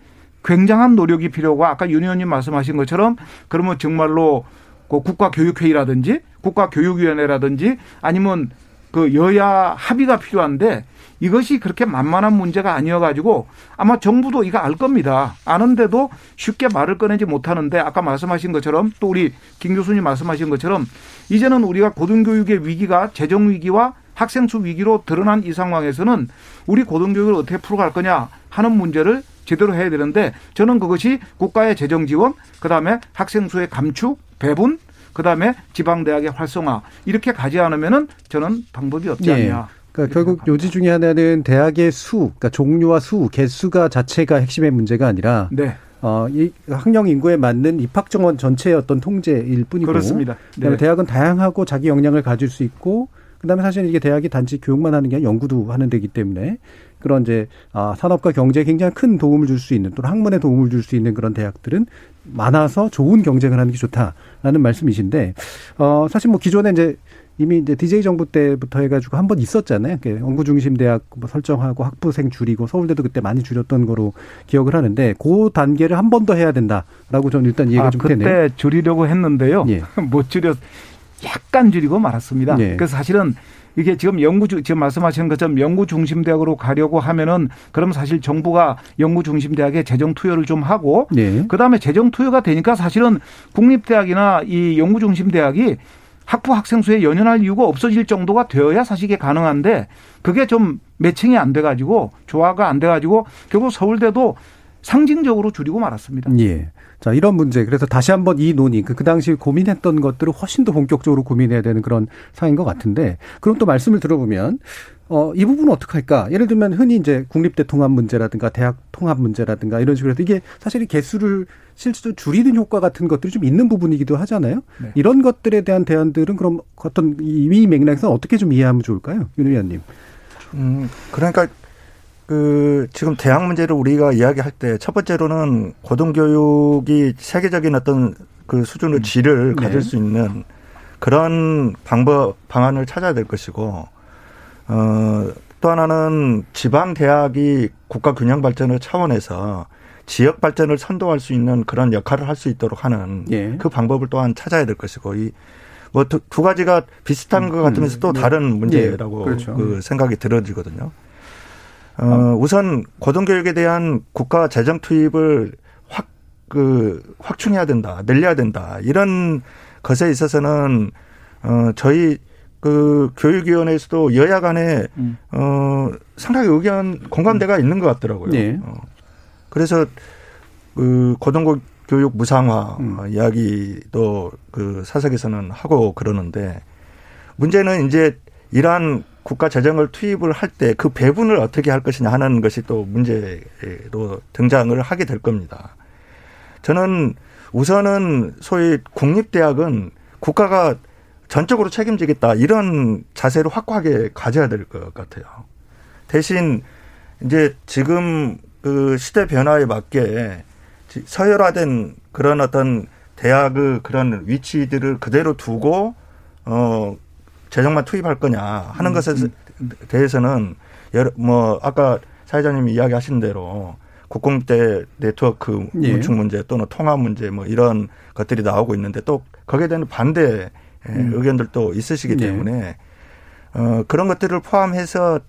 S8: 굉장한 노력이 필요하고 아까 윤 의원님 말씀하신 것처럼 그러면 정말로 그 국가교육회의라든지 국가교육위원회라든지 아니면 그 여야 합의가 필요한데 이것이 그렇게 만만한 문제가 아니어가지고 아마 정부도 이거 알 겁니다. 아는데도 쉽게 말을 꺼내지 못하는데 아까 말씀하신 것처럼 또 우리 김 교수님 말씀하신 것처럼 이제는 우리가 고등교육의 위기가 재정 위기와 학생 수 위기로 드러난 이 상황에서는 우리 고등교육을 어떻게 풀어갈 거냐 하는 문제를 제대로 해야 되는데 저는 그것이 국가의 재정 지원, 그 다음에 학생 수의 감축, 배분, 그 다음에 지방 대학의 활성화 이렇게 가지 않으면은 저는 방법이 없지 예. 않냐.
S5: 그러니까 결국 요지 중에 하나는 대학의 수, 그러니까 종류와 수, 개수가 자체가 핵심의 문제가 아니라 네. 어, 이 학령 인구에 맞는 입학 정원 전체의 어떤 통제일 뿐이고
S8: 그렇습니다.
S5: 네. 대학은 다양하고 자기 역량을 가질 수 있고 그다음에 사실 이게 대학이 단지 교육만 하는 게 아니라 연구도 하는 데기 때문에 그런 이제 아, 산업과 경제에 굉장히 큰 도움을 줄 수 있는 또는 학문에 도움을 줄 수 있는 그런 대학들은 많아서 좋은 경쟁을 하는 게 좋다라는 말씀이신데 어 사실 뭐 기존에 이제 이미 이제 DJ 정부 때부터 해가지고 한 번 있었잖아요. 연구 중심 대학 뭐 설정하고 학부생 줄이고 서울대도 그때 많이 줄였던 거로 기억을 하는데 그 단계를 한 번 더 해야 된다라고 저는 일단 이해가
S8: 아,
S5: 좀
S8: 그때
S5: 되네요.
S8: 줄이려고 했는데요.
S5: 예. [LAUGHS]
S8: 못 줄여 약간 줄이고 말았습니다.
S5: 예.
S8: 그래서 사실은 이게 지금 연구 중- 지금 말씀하시는 것처럼 연구 중심 대학으로 가려고 하면은 그럼 사실 정부가 연구 중심 대학에 재정 투여를 좀 하고
S5: 예.
S8: 그다음에 재정 투여가 되니까 사실은 국립 대학이나 이 연구 중심 대학이 학부 학생 수에 연연할 이유가 없어질 정도가 되어야 사실 이게 가능한데 그게 좀 매칭이 안 돼 가지고 조화가 안 돼 가지고 결국 서울대도 상징적으로 줄이고 말았습니다.
S5: 예. 자, 이런 문제. 그래서 다시 한번 이 논의, 그, 그 당시 고민했던 것들을 훨씬 더 본격적으로 고민해야 되는 그런 상황인 것 같은데, 그럼 또 말씀을 들어보면, 어, 이 부분은 어떻게 할까? 예를 들면 흔히 이제 국립대 통합 문제라든가 대학 통합 문제라든가 이런 식으로 해서 이게 사실 이 개수를 실제로 줄이는 효과 같은 것들이 좀 있는 부분이기도 하잖아요.
S8: 네.
S5: 이런 것들에 대한 대안들은 그럼 어떤 이 맥락에서 어떻게 좀 이해하면 좋을까요? 윤 의원님.
S7: 음, 그러니까 그 지금 대학 문제를 우리가 이야기할 때 첫 번째로는 고등교육이 세계적인 어떤 그 수준의 질을
S5: 네.
S7: 가질 수 있는 그런 방법 방안을 찾아야 될 것이고 어또 하나는 지방 대학이 국가 균형 발전의 차원에서 지역 발전을 선도할 수 있는 그런 역할을 할 수 있도록 하는
S5: 예.
S7: 그 방법을 또한 찾아야 될 것이고 이 뭐두 가지가 비슷한 것 같으면서 또
S5: 네.
S7: 다른 문제라고
S5: 예, 그렇죠.
S7: 그 생각이 들어지거든요. 어, 우선 고등교육에 대한 국가 재정 투입을 확, 그, 확충해야 된다, 늘려야 된다. 이런 것에 있어서는, 어, 저희 그 교육위원회에서도 여야 간에,
S8: 음.
S7: 어, 상당히 의견, 공감대가 있는 것 같더라고요.
S5: 네.
S7: 어, 그래서 그 고등교육 무상화
S5: 음.
S7: 어, 이야기도 그 사석에서는 하고 그러는데 문제는 이제 이러한 국가 재정을 투입을 할 때 그 배분을 어떻게 할 것이냐 하는 것이 또 문제로 등장을 하게 될 겁니다. 저는 우선은 소위 국립대학은 국가가 전적으로 책임지겠다 이런 자세를 확고하게 가져야 될 것 같아요. 대신 이제 지금 그 시대 변화에 맞게 서열화된 그런 어떤 대학의 그런 위치들을 그대로 두고 어 재정만 투입할 거냐 하는 것에 대해서는 여러 뭐 아까 사회자님이 이야기하신 대로 국공대 네트워크
S5: 예.
S7: 구축 문제 또는 통합 문제 뭐 이런 것들이 나오고 있는데 또 거기에 대한 반대
S5: 음.
S7: 의견들도 있으시기
S5: 네.
S7: 때문에 어 그런 것들을 포함해서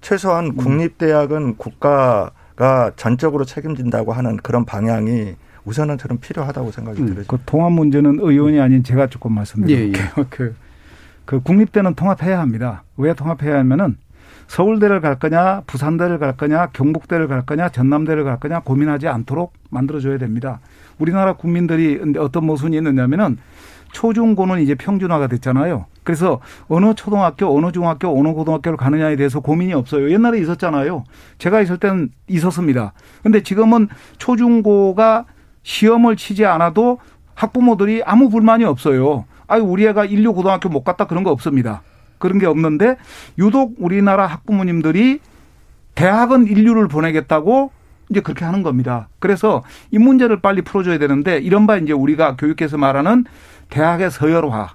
S7: 최소한
S5: 음.
S7: 국립대학은 국가가 전적으로 책임진다고 하는 그런 방향이 우선은 저는 필요하다고 생각이
S5: 음.
S7: 들어요.
S8: 그 통합 문제는 의원이 아닌 제가 조금 말씀드릴게요.
S5: 예, [LAUGHS]
S8: 그, 그 국립대는 통합해야 합니다. 왜 통합해야 하면은 서울대를 갈 거냐, 부산대를 갈 거냐, 경북대를 갈 거냐, 전남대를 갈 거냐 고민하지 않도록 만들어줘야 됩니다. 우리나라 국민들이 어떤 모순이 있느냐면은 초중고는 이제 평준화가 됐잖아요. 그래서 어느 초등학교, 어느 중학교, 어느 고등학교를 가느냐에 대해서 고민이 없어요. 옛날에 있었잖아요. 제가 있을 때는 있었습니다. 근데 지금은 초중고가 시험을 치지 않아도 학부모들이 아무 불만이 없어요. 아유, 우리 애가 인류 고등학교 못 갔다 그런 거 없습니다. 그런 게 없는데 유독 우리나라 학부모님들이 대학은 인류를 보내겠다고 이제 그렇게 하는 겁니다. 그래서 이 문제를 빨리 풀어줘야 되는데 이런 바 이제 우리가 교육계에서 말하는 대학의 서열화,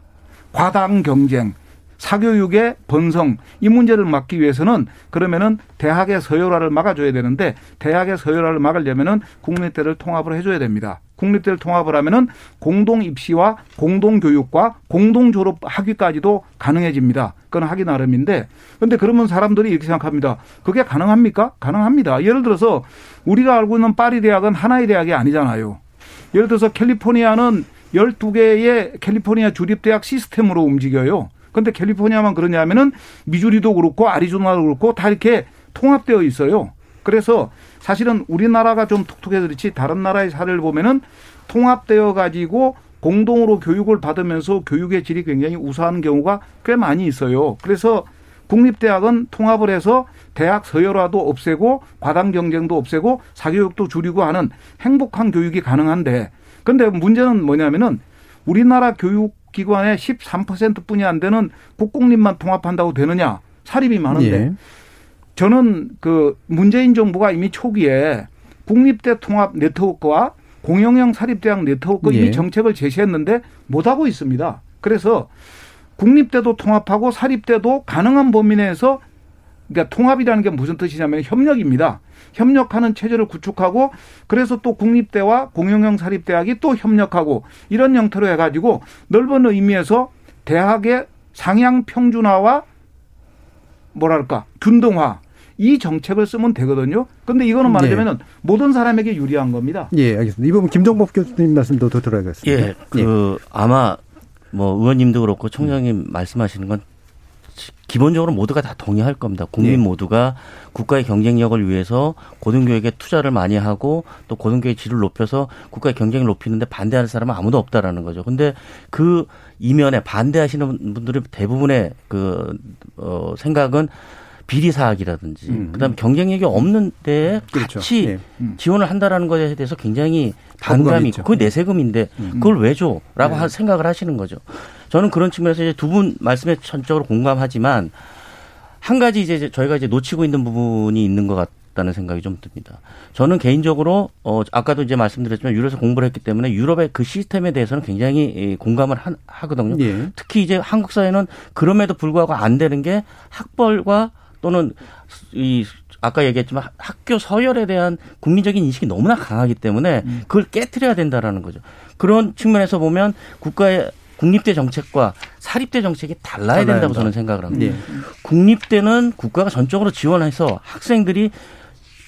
S8: 과당 경쟁, 사교육의 번성 이 문제를 막기 위해서는 그러면은 대학의 서열화를 막아줘야 되는데 대학의 서열화를 막으려면은 국립대를 통합을 해줘야 됩니다. 국립대를 통합을 하면은 공동 입시와 공동 교육과 공동 졸업 학위까지도 가능해집니다. 그건 하기 나름인데 근데 그러면 사람들이 이렇게 생각합니다. 그게 가능합니까? 가능합니다. 예를 들어서 우리가 알고 있는 파리 대학은 하나의 대학이 아니잖아요. 예를 들어서 캘리포니아는 12개의 캘리포니아 주립대학 시스템으로 움직여요. 근데 캘리포니아만 그러냐면은 미주리도 그렇고 아리조나도 그렇고 다 이렇게 통합되어 있어요. 그래서 사실은 우리나라가 좀 독특해서 그렇지 다른 나라의 사례를 보면은 통합되어 가지고 공동으로 교육을 받으면서 교육의 질이 굉장히 우수한 경우가 꽤 많이 있어요. 그래서 국립대학은 통합을 해서 대학 서열화도 없애고 과당 경쟁도 없애고 사교육도 줄이고 하는 행복한 교육이 가능한데 근데 문제는 뭐냐면은 우리나라 교육기관의 13% 뿐이 안 되는 국공립만 통합한다고 되느냐 사립이 많은데
S5: 예.
S8: 저는 그 문재인 정부가 이미 초기에 국립대 통합 네트워크와 공영형 사립대학 네트워크
S5: 예.
S8: 이미 정책을 제시했는데 못하고 있습니다. 그래서 국립대도 통합하고 사립대도 가능한 범위 내에서 그러니까 통합이라는 게 무슨 뜻이냐면 협력입니다. 협력하는 체제를 구축하고 그래서 또 국립대와 공영형 사립대학이 또 협력하고 이런 형태로 해가지고 넓은 의미에서 대학의 상향 평준화와 뭐랄까 균등화 이 정책을 쓰면 되거든요. 근데 이거는 말하자면 예. 모든 사람에게 유리한 겁니다.
S5: 예, 알겠습니다. 이 부분 김정복 교수님 말씀도 더 들어야겠습니다.
S9: 예, 그 예. 아마 뭐 의원님도 그렇고 총장님 말씀하시는 건 기본적으로 모두가 다 동의할 겁니다. 국민 예. 모두가 국가의 경쟁력을 위해서 고등교육에 투자를 많이 하고 또 고등교육 질을 높여서 국가의 경쟁을 높이는데 반대하는 사람은 아무도 없다라는 거죠. 근데 그 이면에 반대하시는 분들의 대부분의 그, 어, 생각은 비리 사학이라든지 음. 그다음에 경쟁력이 없는 데에 그렇죠. 같이 예. 음. 지원을 한다라는 것에 대해서 굉장히 반감이 있고 그게 내 세금인데 음. 그걸 왜 줘라고 네. 생각을 하시는 거죠. 저는 그런 측면에서 이제 두 분 말씀에 전적으로 공감하지만 한 가지 이제 저희가 이제 놓치고 있는 부분이 있는 것 같다는 생각이 좀 듭니다. 저는 개인적으로 어 아까도 이제 말씀드렸지만 유럽에서 공부를 했기 때문에 유럽의 그 시스템에 대해서는 굉장히 공감을 하, 하거든요. 예. 특히 이제 한국 사회는 그럼에도 불구하고 안 되는 게 학벌과 또는 이 아까 얘기했지만 학교 서열에 대한 국민적인 인식이 너무나 강하기 때문에 음. 그걸 깨뜨려야 된다라는 거죠. 그런 측면에서 보면 국가의 국립대 정책과 사립대 정책이 달라야 된다고 저는 생각을 합니다. 네. 국립대는 국가가 전적으로 지원해서 학생들이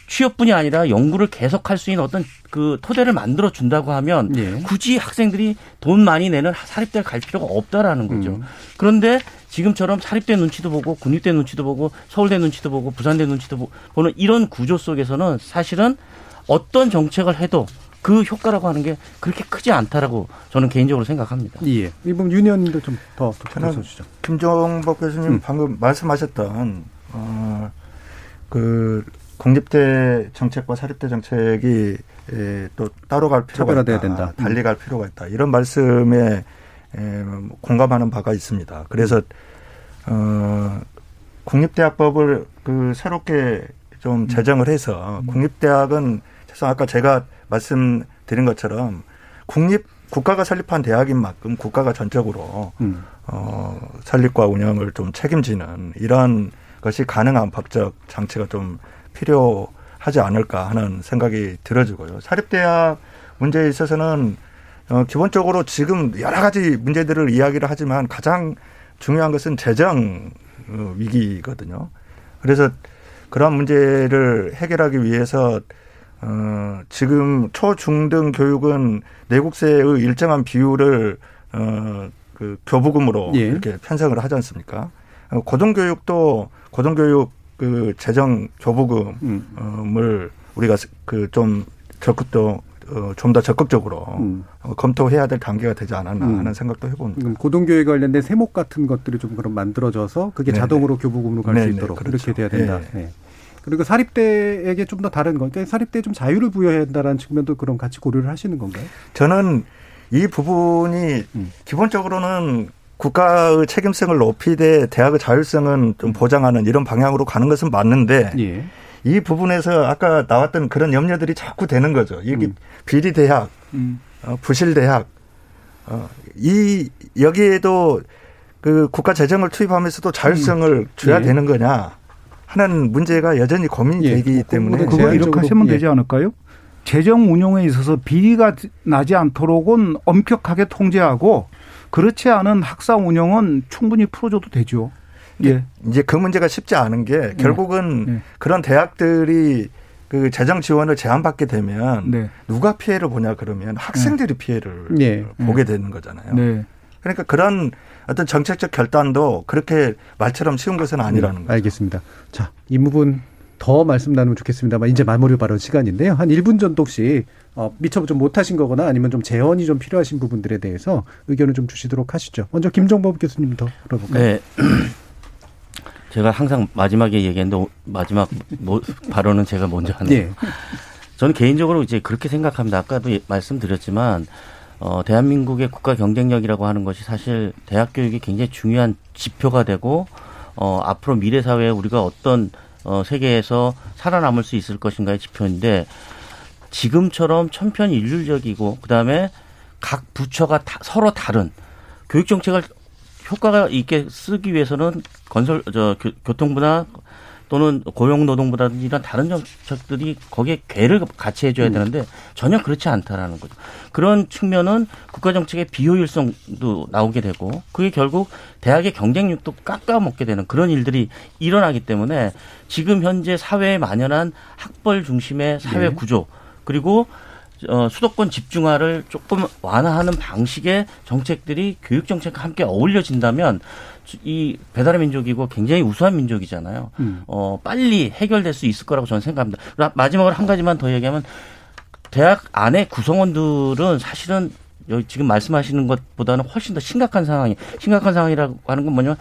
S9: 취업뿐이 아니라 연구를 계속할 수 있는 어떤 그 토대를 만들어 준다고 하면 네. 굳이 학생들이 돈 많이 내는 사립대를 갈 필요가 없다라는 거죠. 음. 그런데 지금처럼 사립대 눈치도 보고 국립대 눈치도 보고 서울대 눈치도 보고 부산대 눈치도 보는 이런 구조 속에서는 사실은 어떤 정책을 해도 그 효과라고 하는 게 그렇게 크지 않다라고 저는 개인적으로 생각합니다.
S5: 예. 이분 윤 의원님도 좀더 덧붙여 주죠.
S7: 김종복 교수님 음. 방금 말씀하셨던 어, 그 공립대 정책과 사립대 정책이 에, 또 따로 갈 필요가 있다. 된다. 달리 갈 필요가 있다. 이런 말씀에 에, 공감하는 바가 있습니다. 그래서 어, 국립대학법을 그 새롭게 좀 제정을 해서 음. 국립대학은 최소 아까 제가 말씀드린 것처럼 국립 국가가 설립한 대학인 만큼 국가가 전적으로 음. 어 설립과 운영을 좀 책임지는 이런 것이 가능한 법적 장치가 좀 필요하지 않을까 하는 생각이 들어지고요. 사립대학 문제에 있어서는 어 기본적으로 지금 여러 가지 문제들을 이야기를 하지만 가장 중요한 것은 재정 어, 위기거든요. 그래서 그러한 문제를 해결하기 위해서 어, 지금 초중등 교육은 내국세의 일정한 비율을 어, 그 교부금으로 예. 이렇게 편성을 하지 않습니까? 어, 고등교육도 고등교육 그 재정 교부금을 음. 우리가 그 좀 적극도 어, 좀 더 적극적으로 음. 어, 검토해야 될 단계가 되지 않았나 음. 하는 생각도 해봅니다.
S5: 고등교육에 관련된 세목 같은 것들이 좀 그럼 만들어져서 그게 네네. 자동으로 교부금으로 갈 수 있도록 그렇죠. 이렇게 돼야 된다. 네. 네. 그리고 사립대에게 좀 더 다른 건, 그러니까 사립대에 좀 자유를 부여해야 한다는 측면도 그럼 같이 고려를 하시는 건가요?
S7: 저는 이 부분이 음. 기본적으로는 국가의 책임성을 높이되 대학의 자율성은 좀 보장하는 이런 방향으로 가는 것은 맞는데 예. 이 부분에서 아까 나왔던 그런 염려들이 자꾸 되는 거죠. 이게 음. 비리 대학, 음. 어, 부실 대학, 어, 이 여기에도 그 국가 재정을 투입하면서도 자율성을 음. 줘야 예. 되는 거냐? 하는 문제가 여전히 고민되기 예, 때문에
S8: 그걸 이렇게 하시면 예. 되지 않을까요? 재정 운용에 있어서 비리가 나지 않도록은 엄격하게 통제하고 그렇지 않은 학사 운영은 충분히 풀어줘도 되죠.
S7: 예. 이제 그 문제가 쉽지 않은 게 네. 결국은 네. 그런 대학들이 그 재정 지원을 제한받게 되면 네. 누가 피해를 보냐 그러면 학생들이 네. 피해를 네. 보게 되는 거잖아요. 네. 그러니까 그런 어떤 정책적 결단도 그렇게 말처럼 쉬운 것은 아니라는 거죠.
S5: 알겠습니다. 자, 이 부분 더 말씀 나누면 좋겠습니다만 이제 마무리 발언 시간인데요. 한 1분 정도 혹시 어, 미처 좀 못하신 거거나 아니면 좀 재원이 좀 필요하신 부분들에 대해서 의견을 좀 주시도록 하시죠. 먼저 김정법 교수님부터 들어볼까요? 네. [CLEARS THROAT]
S9: 제가 항상 마지막에 얘기했는데 마지막 뭐 발언은 제가 먼저 하네요. 네. 저는 개인적으로 이제 그렇게 생각합니다. 아까도 말씀드렸지만 어, 대한민국의 국가 경쟁력이라고 하는 것이 사실 대학 교육이 굉장히 중요한 지표가 되고 어, 앞으로 미래 사회에 우리가 어떤 어, 세계에서 살아남을 수 있을 것인가의 지표인데 지금처럼 천편일률적이고 그다음에 각 부처가 다, 서로 다른 교육 정책을 효과가 있게 쓰기 위해서는 건설 저 교통부나 또는 고용노동부라든지 이런 다른 정책들이 거기에 괴를 같이 해줘야 음. 되는데 전혀 그렇지 않다라는 거죠. 그런 측면은 국가 정책의 비효율성도 나오게 되고 그게 결국 대학의 경쟁력도 깎아먹게 되는 그런 일들이 일어나기 때문에 지금 현재 사회에 만연한 학벌 중심의 사회 네. 구조 그리고 어, 수도권 집중화를 조금 완화하는 방식의 정책들이 교육 정책과 함께 어울려진다면 이 배달의 민족이고 굉장히 우수한 민족이잖아요. 음. 어, 빨리 해결될 수 있을 거라고 저는 생각합니다. 마지막으로 한 가지만 더 얘기하면 대학 안에 구성원들은 사실은 여기 지금 말씀하시는 것보다는 훨씬 더 심각한 상황이 심각한 상황이라고 하는 건 뭐냐면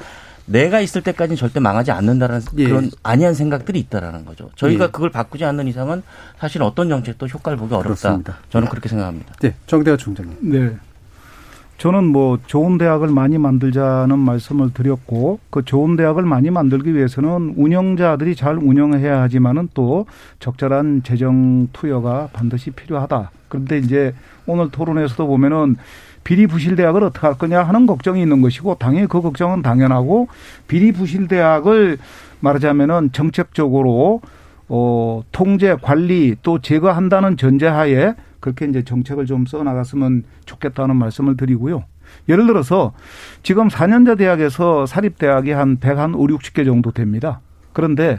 S9: 내가 있을 때까지는 절대 망하지 않는다라는 예. 그런 아니한 생각들이 있다라는 거죠. 저희가 예. 그걸 바꾸지 않는 이상은 사실 어떤 정책도 효과를 보기 어렵다. 그렇습니다. 저는 그렇게 생각합니다.
S5: 네, 정대화 총장님.
S8: 네. 저는 뭐 좋은 대학을 많이 만들자는 말씀을 드렸고 그 좋은 대학을 많이 만들기 위해서는 운영자들이 잘 운영해야 하지만은 또 적절한 재정 투여가 반드시 필요하다. 그런데 이제 오늘 토론에서도 보면은 비리 부실 대학을 어떻게 할 거냐 하는 걱정이 있는 것이고 당연히 그 걱정은 당연하고 비리 부실 대학을 말하자면은 정책적으로 어 통제 관리 또 제거한다는 전제하에 그렇게 이제 정책을 좀 써 나갔으면 좋겠다는 말씀을 드리고요. 예를 들어서 지금 4년제 대학에서 사립 대학이 한 100 한 5, 60개 정도 됩니다. 그런데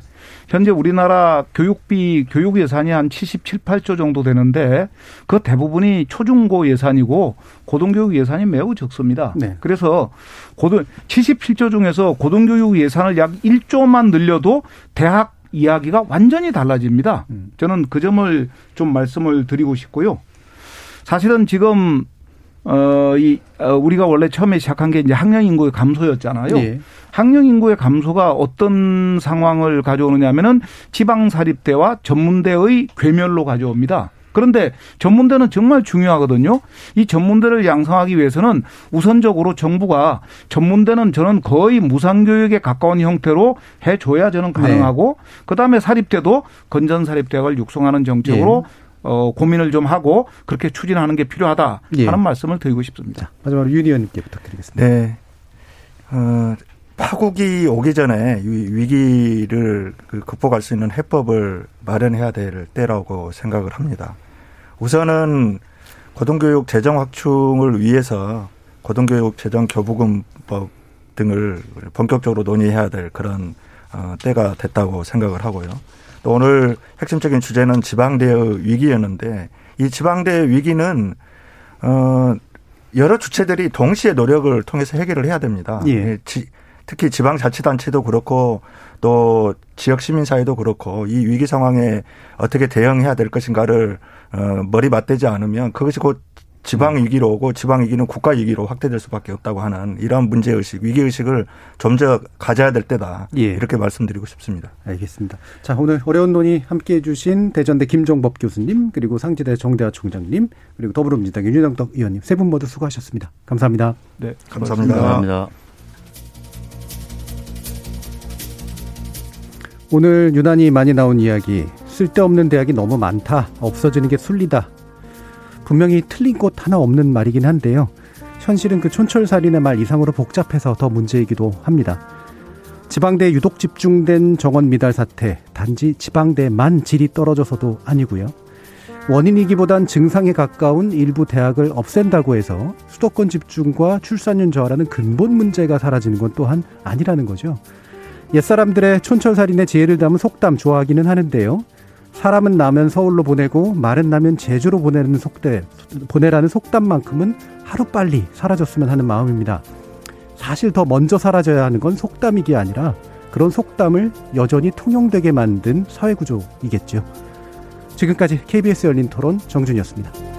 S8: 현재 우리나라 교육비 교육 예산이 한 77, 8조 정도 되는데 그 대부분이 초중고 예산이고 고등교육 예산이 매우 적습니다. 네. 그래서 고등 77조 중에서 고등교육 예산을 약 1조만 늘려도 대학 이야기가 완전히 달라집니다. 음. 저는 그 점을 좀 말씀을 드리고 싶고요. 사실은 지금 어 이 어, 우리가 원래 처음에 시작한 게 이제 학령 인구의 감소였잖아요. 예. 학령 인구의 감소가 어떤 상황을 가져오느냐면은 지방 사립대와 전문대의 괴멸로 가져옵니다. 그런데 전문대는 정말 중요하거든요. 이 전문대를 양성하기 위해서는 우선적으로 정부가 전문대는 저는 거의 무상교육에 가까운 형태로 해줘야 저는 가능하고 네. 그다음에 사립대도 건전 사립대학을 육성하는 정책으로 네. 어, 고민을 좀 하고 그렇게 추진하는 게 필요하다 예. 하는 말씀을 드리고 싶습니다.
S5: 마지막으로 윤 의원님께 부탁드리겠습니다.
S7: 네. 어, 파국이 오기 전에 위기를 그 극복할 수 있는 해법을 마련해야 될 때라고 생각을 합니다. 우선은 고등교육 재정 확충을 위해서 고등교육 재정 교부금법 등을 본격적으로 논의해야 될 그런 어, 때가 됐다고 생각을 하고요. 또 오늘 핵심적인 주제는 지방대의 위기였는데 이 지방대의 위기는 어 여러 주체들이 동시에 노력을 통해서 해결을 해야 됩니다. 예. 지, 특히 지방자치단체도 그렇고 또 지역 시민사회도 그렇고 이 위기 상황에 어떻게 대응해야 될 것인가를 어, 머리 맞대지 않으면 그것이 곧 지방 위기로 오고 지방 위기는 국가 위기로 확대될 수밖에 없다고 하는 이러한 문제 의식, 위기 의식을 좀더 가져야 될 때다. 예. 이렇게 말씀드리고 싶습니다.
S5: 알겠습니다. 자, 오늘 어려운 논의 함께 해 주신 대전대 김종법 교수님, 그리고 상지대 정대화 총장님, 그리고 더불어민주당 윤영덕 의원님 세 분 모두 수고하셨습니다. 감사합니다.
S7: 네, 감사합니다.
S9: 감사합니다.
S5: 오늘 유난히 많이 나온 이야기 쓸데없는 대학이 너무 많다 없어지는 게 순리다 분명히 틀린 곳 하나 없는 말이긴 한데요 현실은 그 촌철살인의 말 이상으로 복잡해서 더 문제이기도 합니다 지방대 유독 집중된 정원 미달 사태 단지 지방대만 질이 떨어져서도 아니고요 원인이기보단 증상에 가까운 일부 대학을 없앤다고 해서 수도권 집중과 출산율 저하라는 근본 문제가 사라지는 건 또한 아니라는 거죠. 옛사람들의 촌철살인의 지혜를 담은 속담 좋아하기는 하는데요. 사람은 나면 서울로 보내고 말은 나면 제주로 보내는 속대, 보내라는 속담만큼은 하루빨리 사라졌으면 하는 마음입니다. 사실 더 먼저 사라져야 하는 건 속담이기 아니라 그런 속담을 여전히 통용되게 만든 사회구조이겠죠. 지금까지 KBS 열린 토론 정준이었습니다.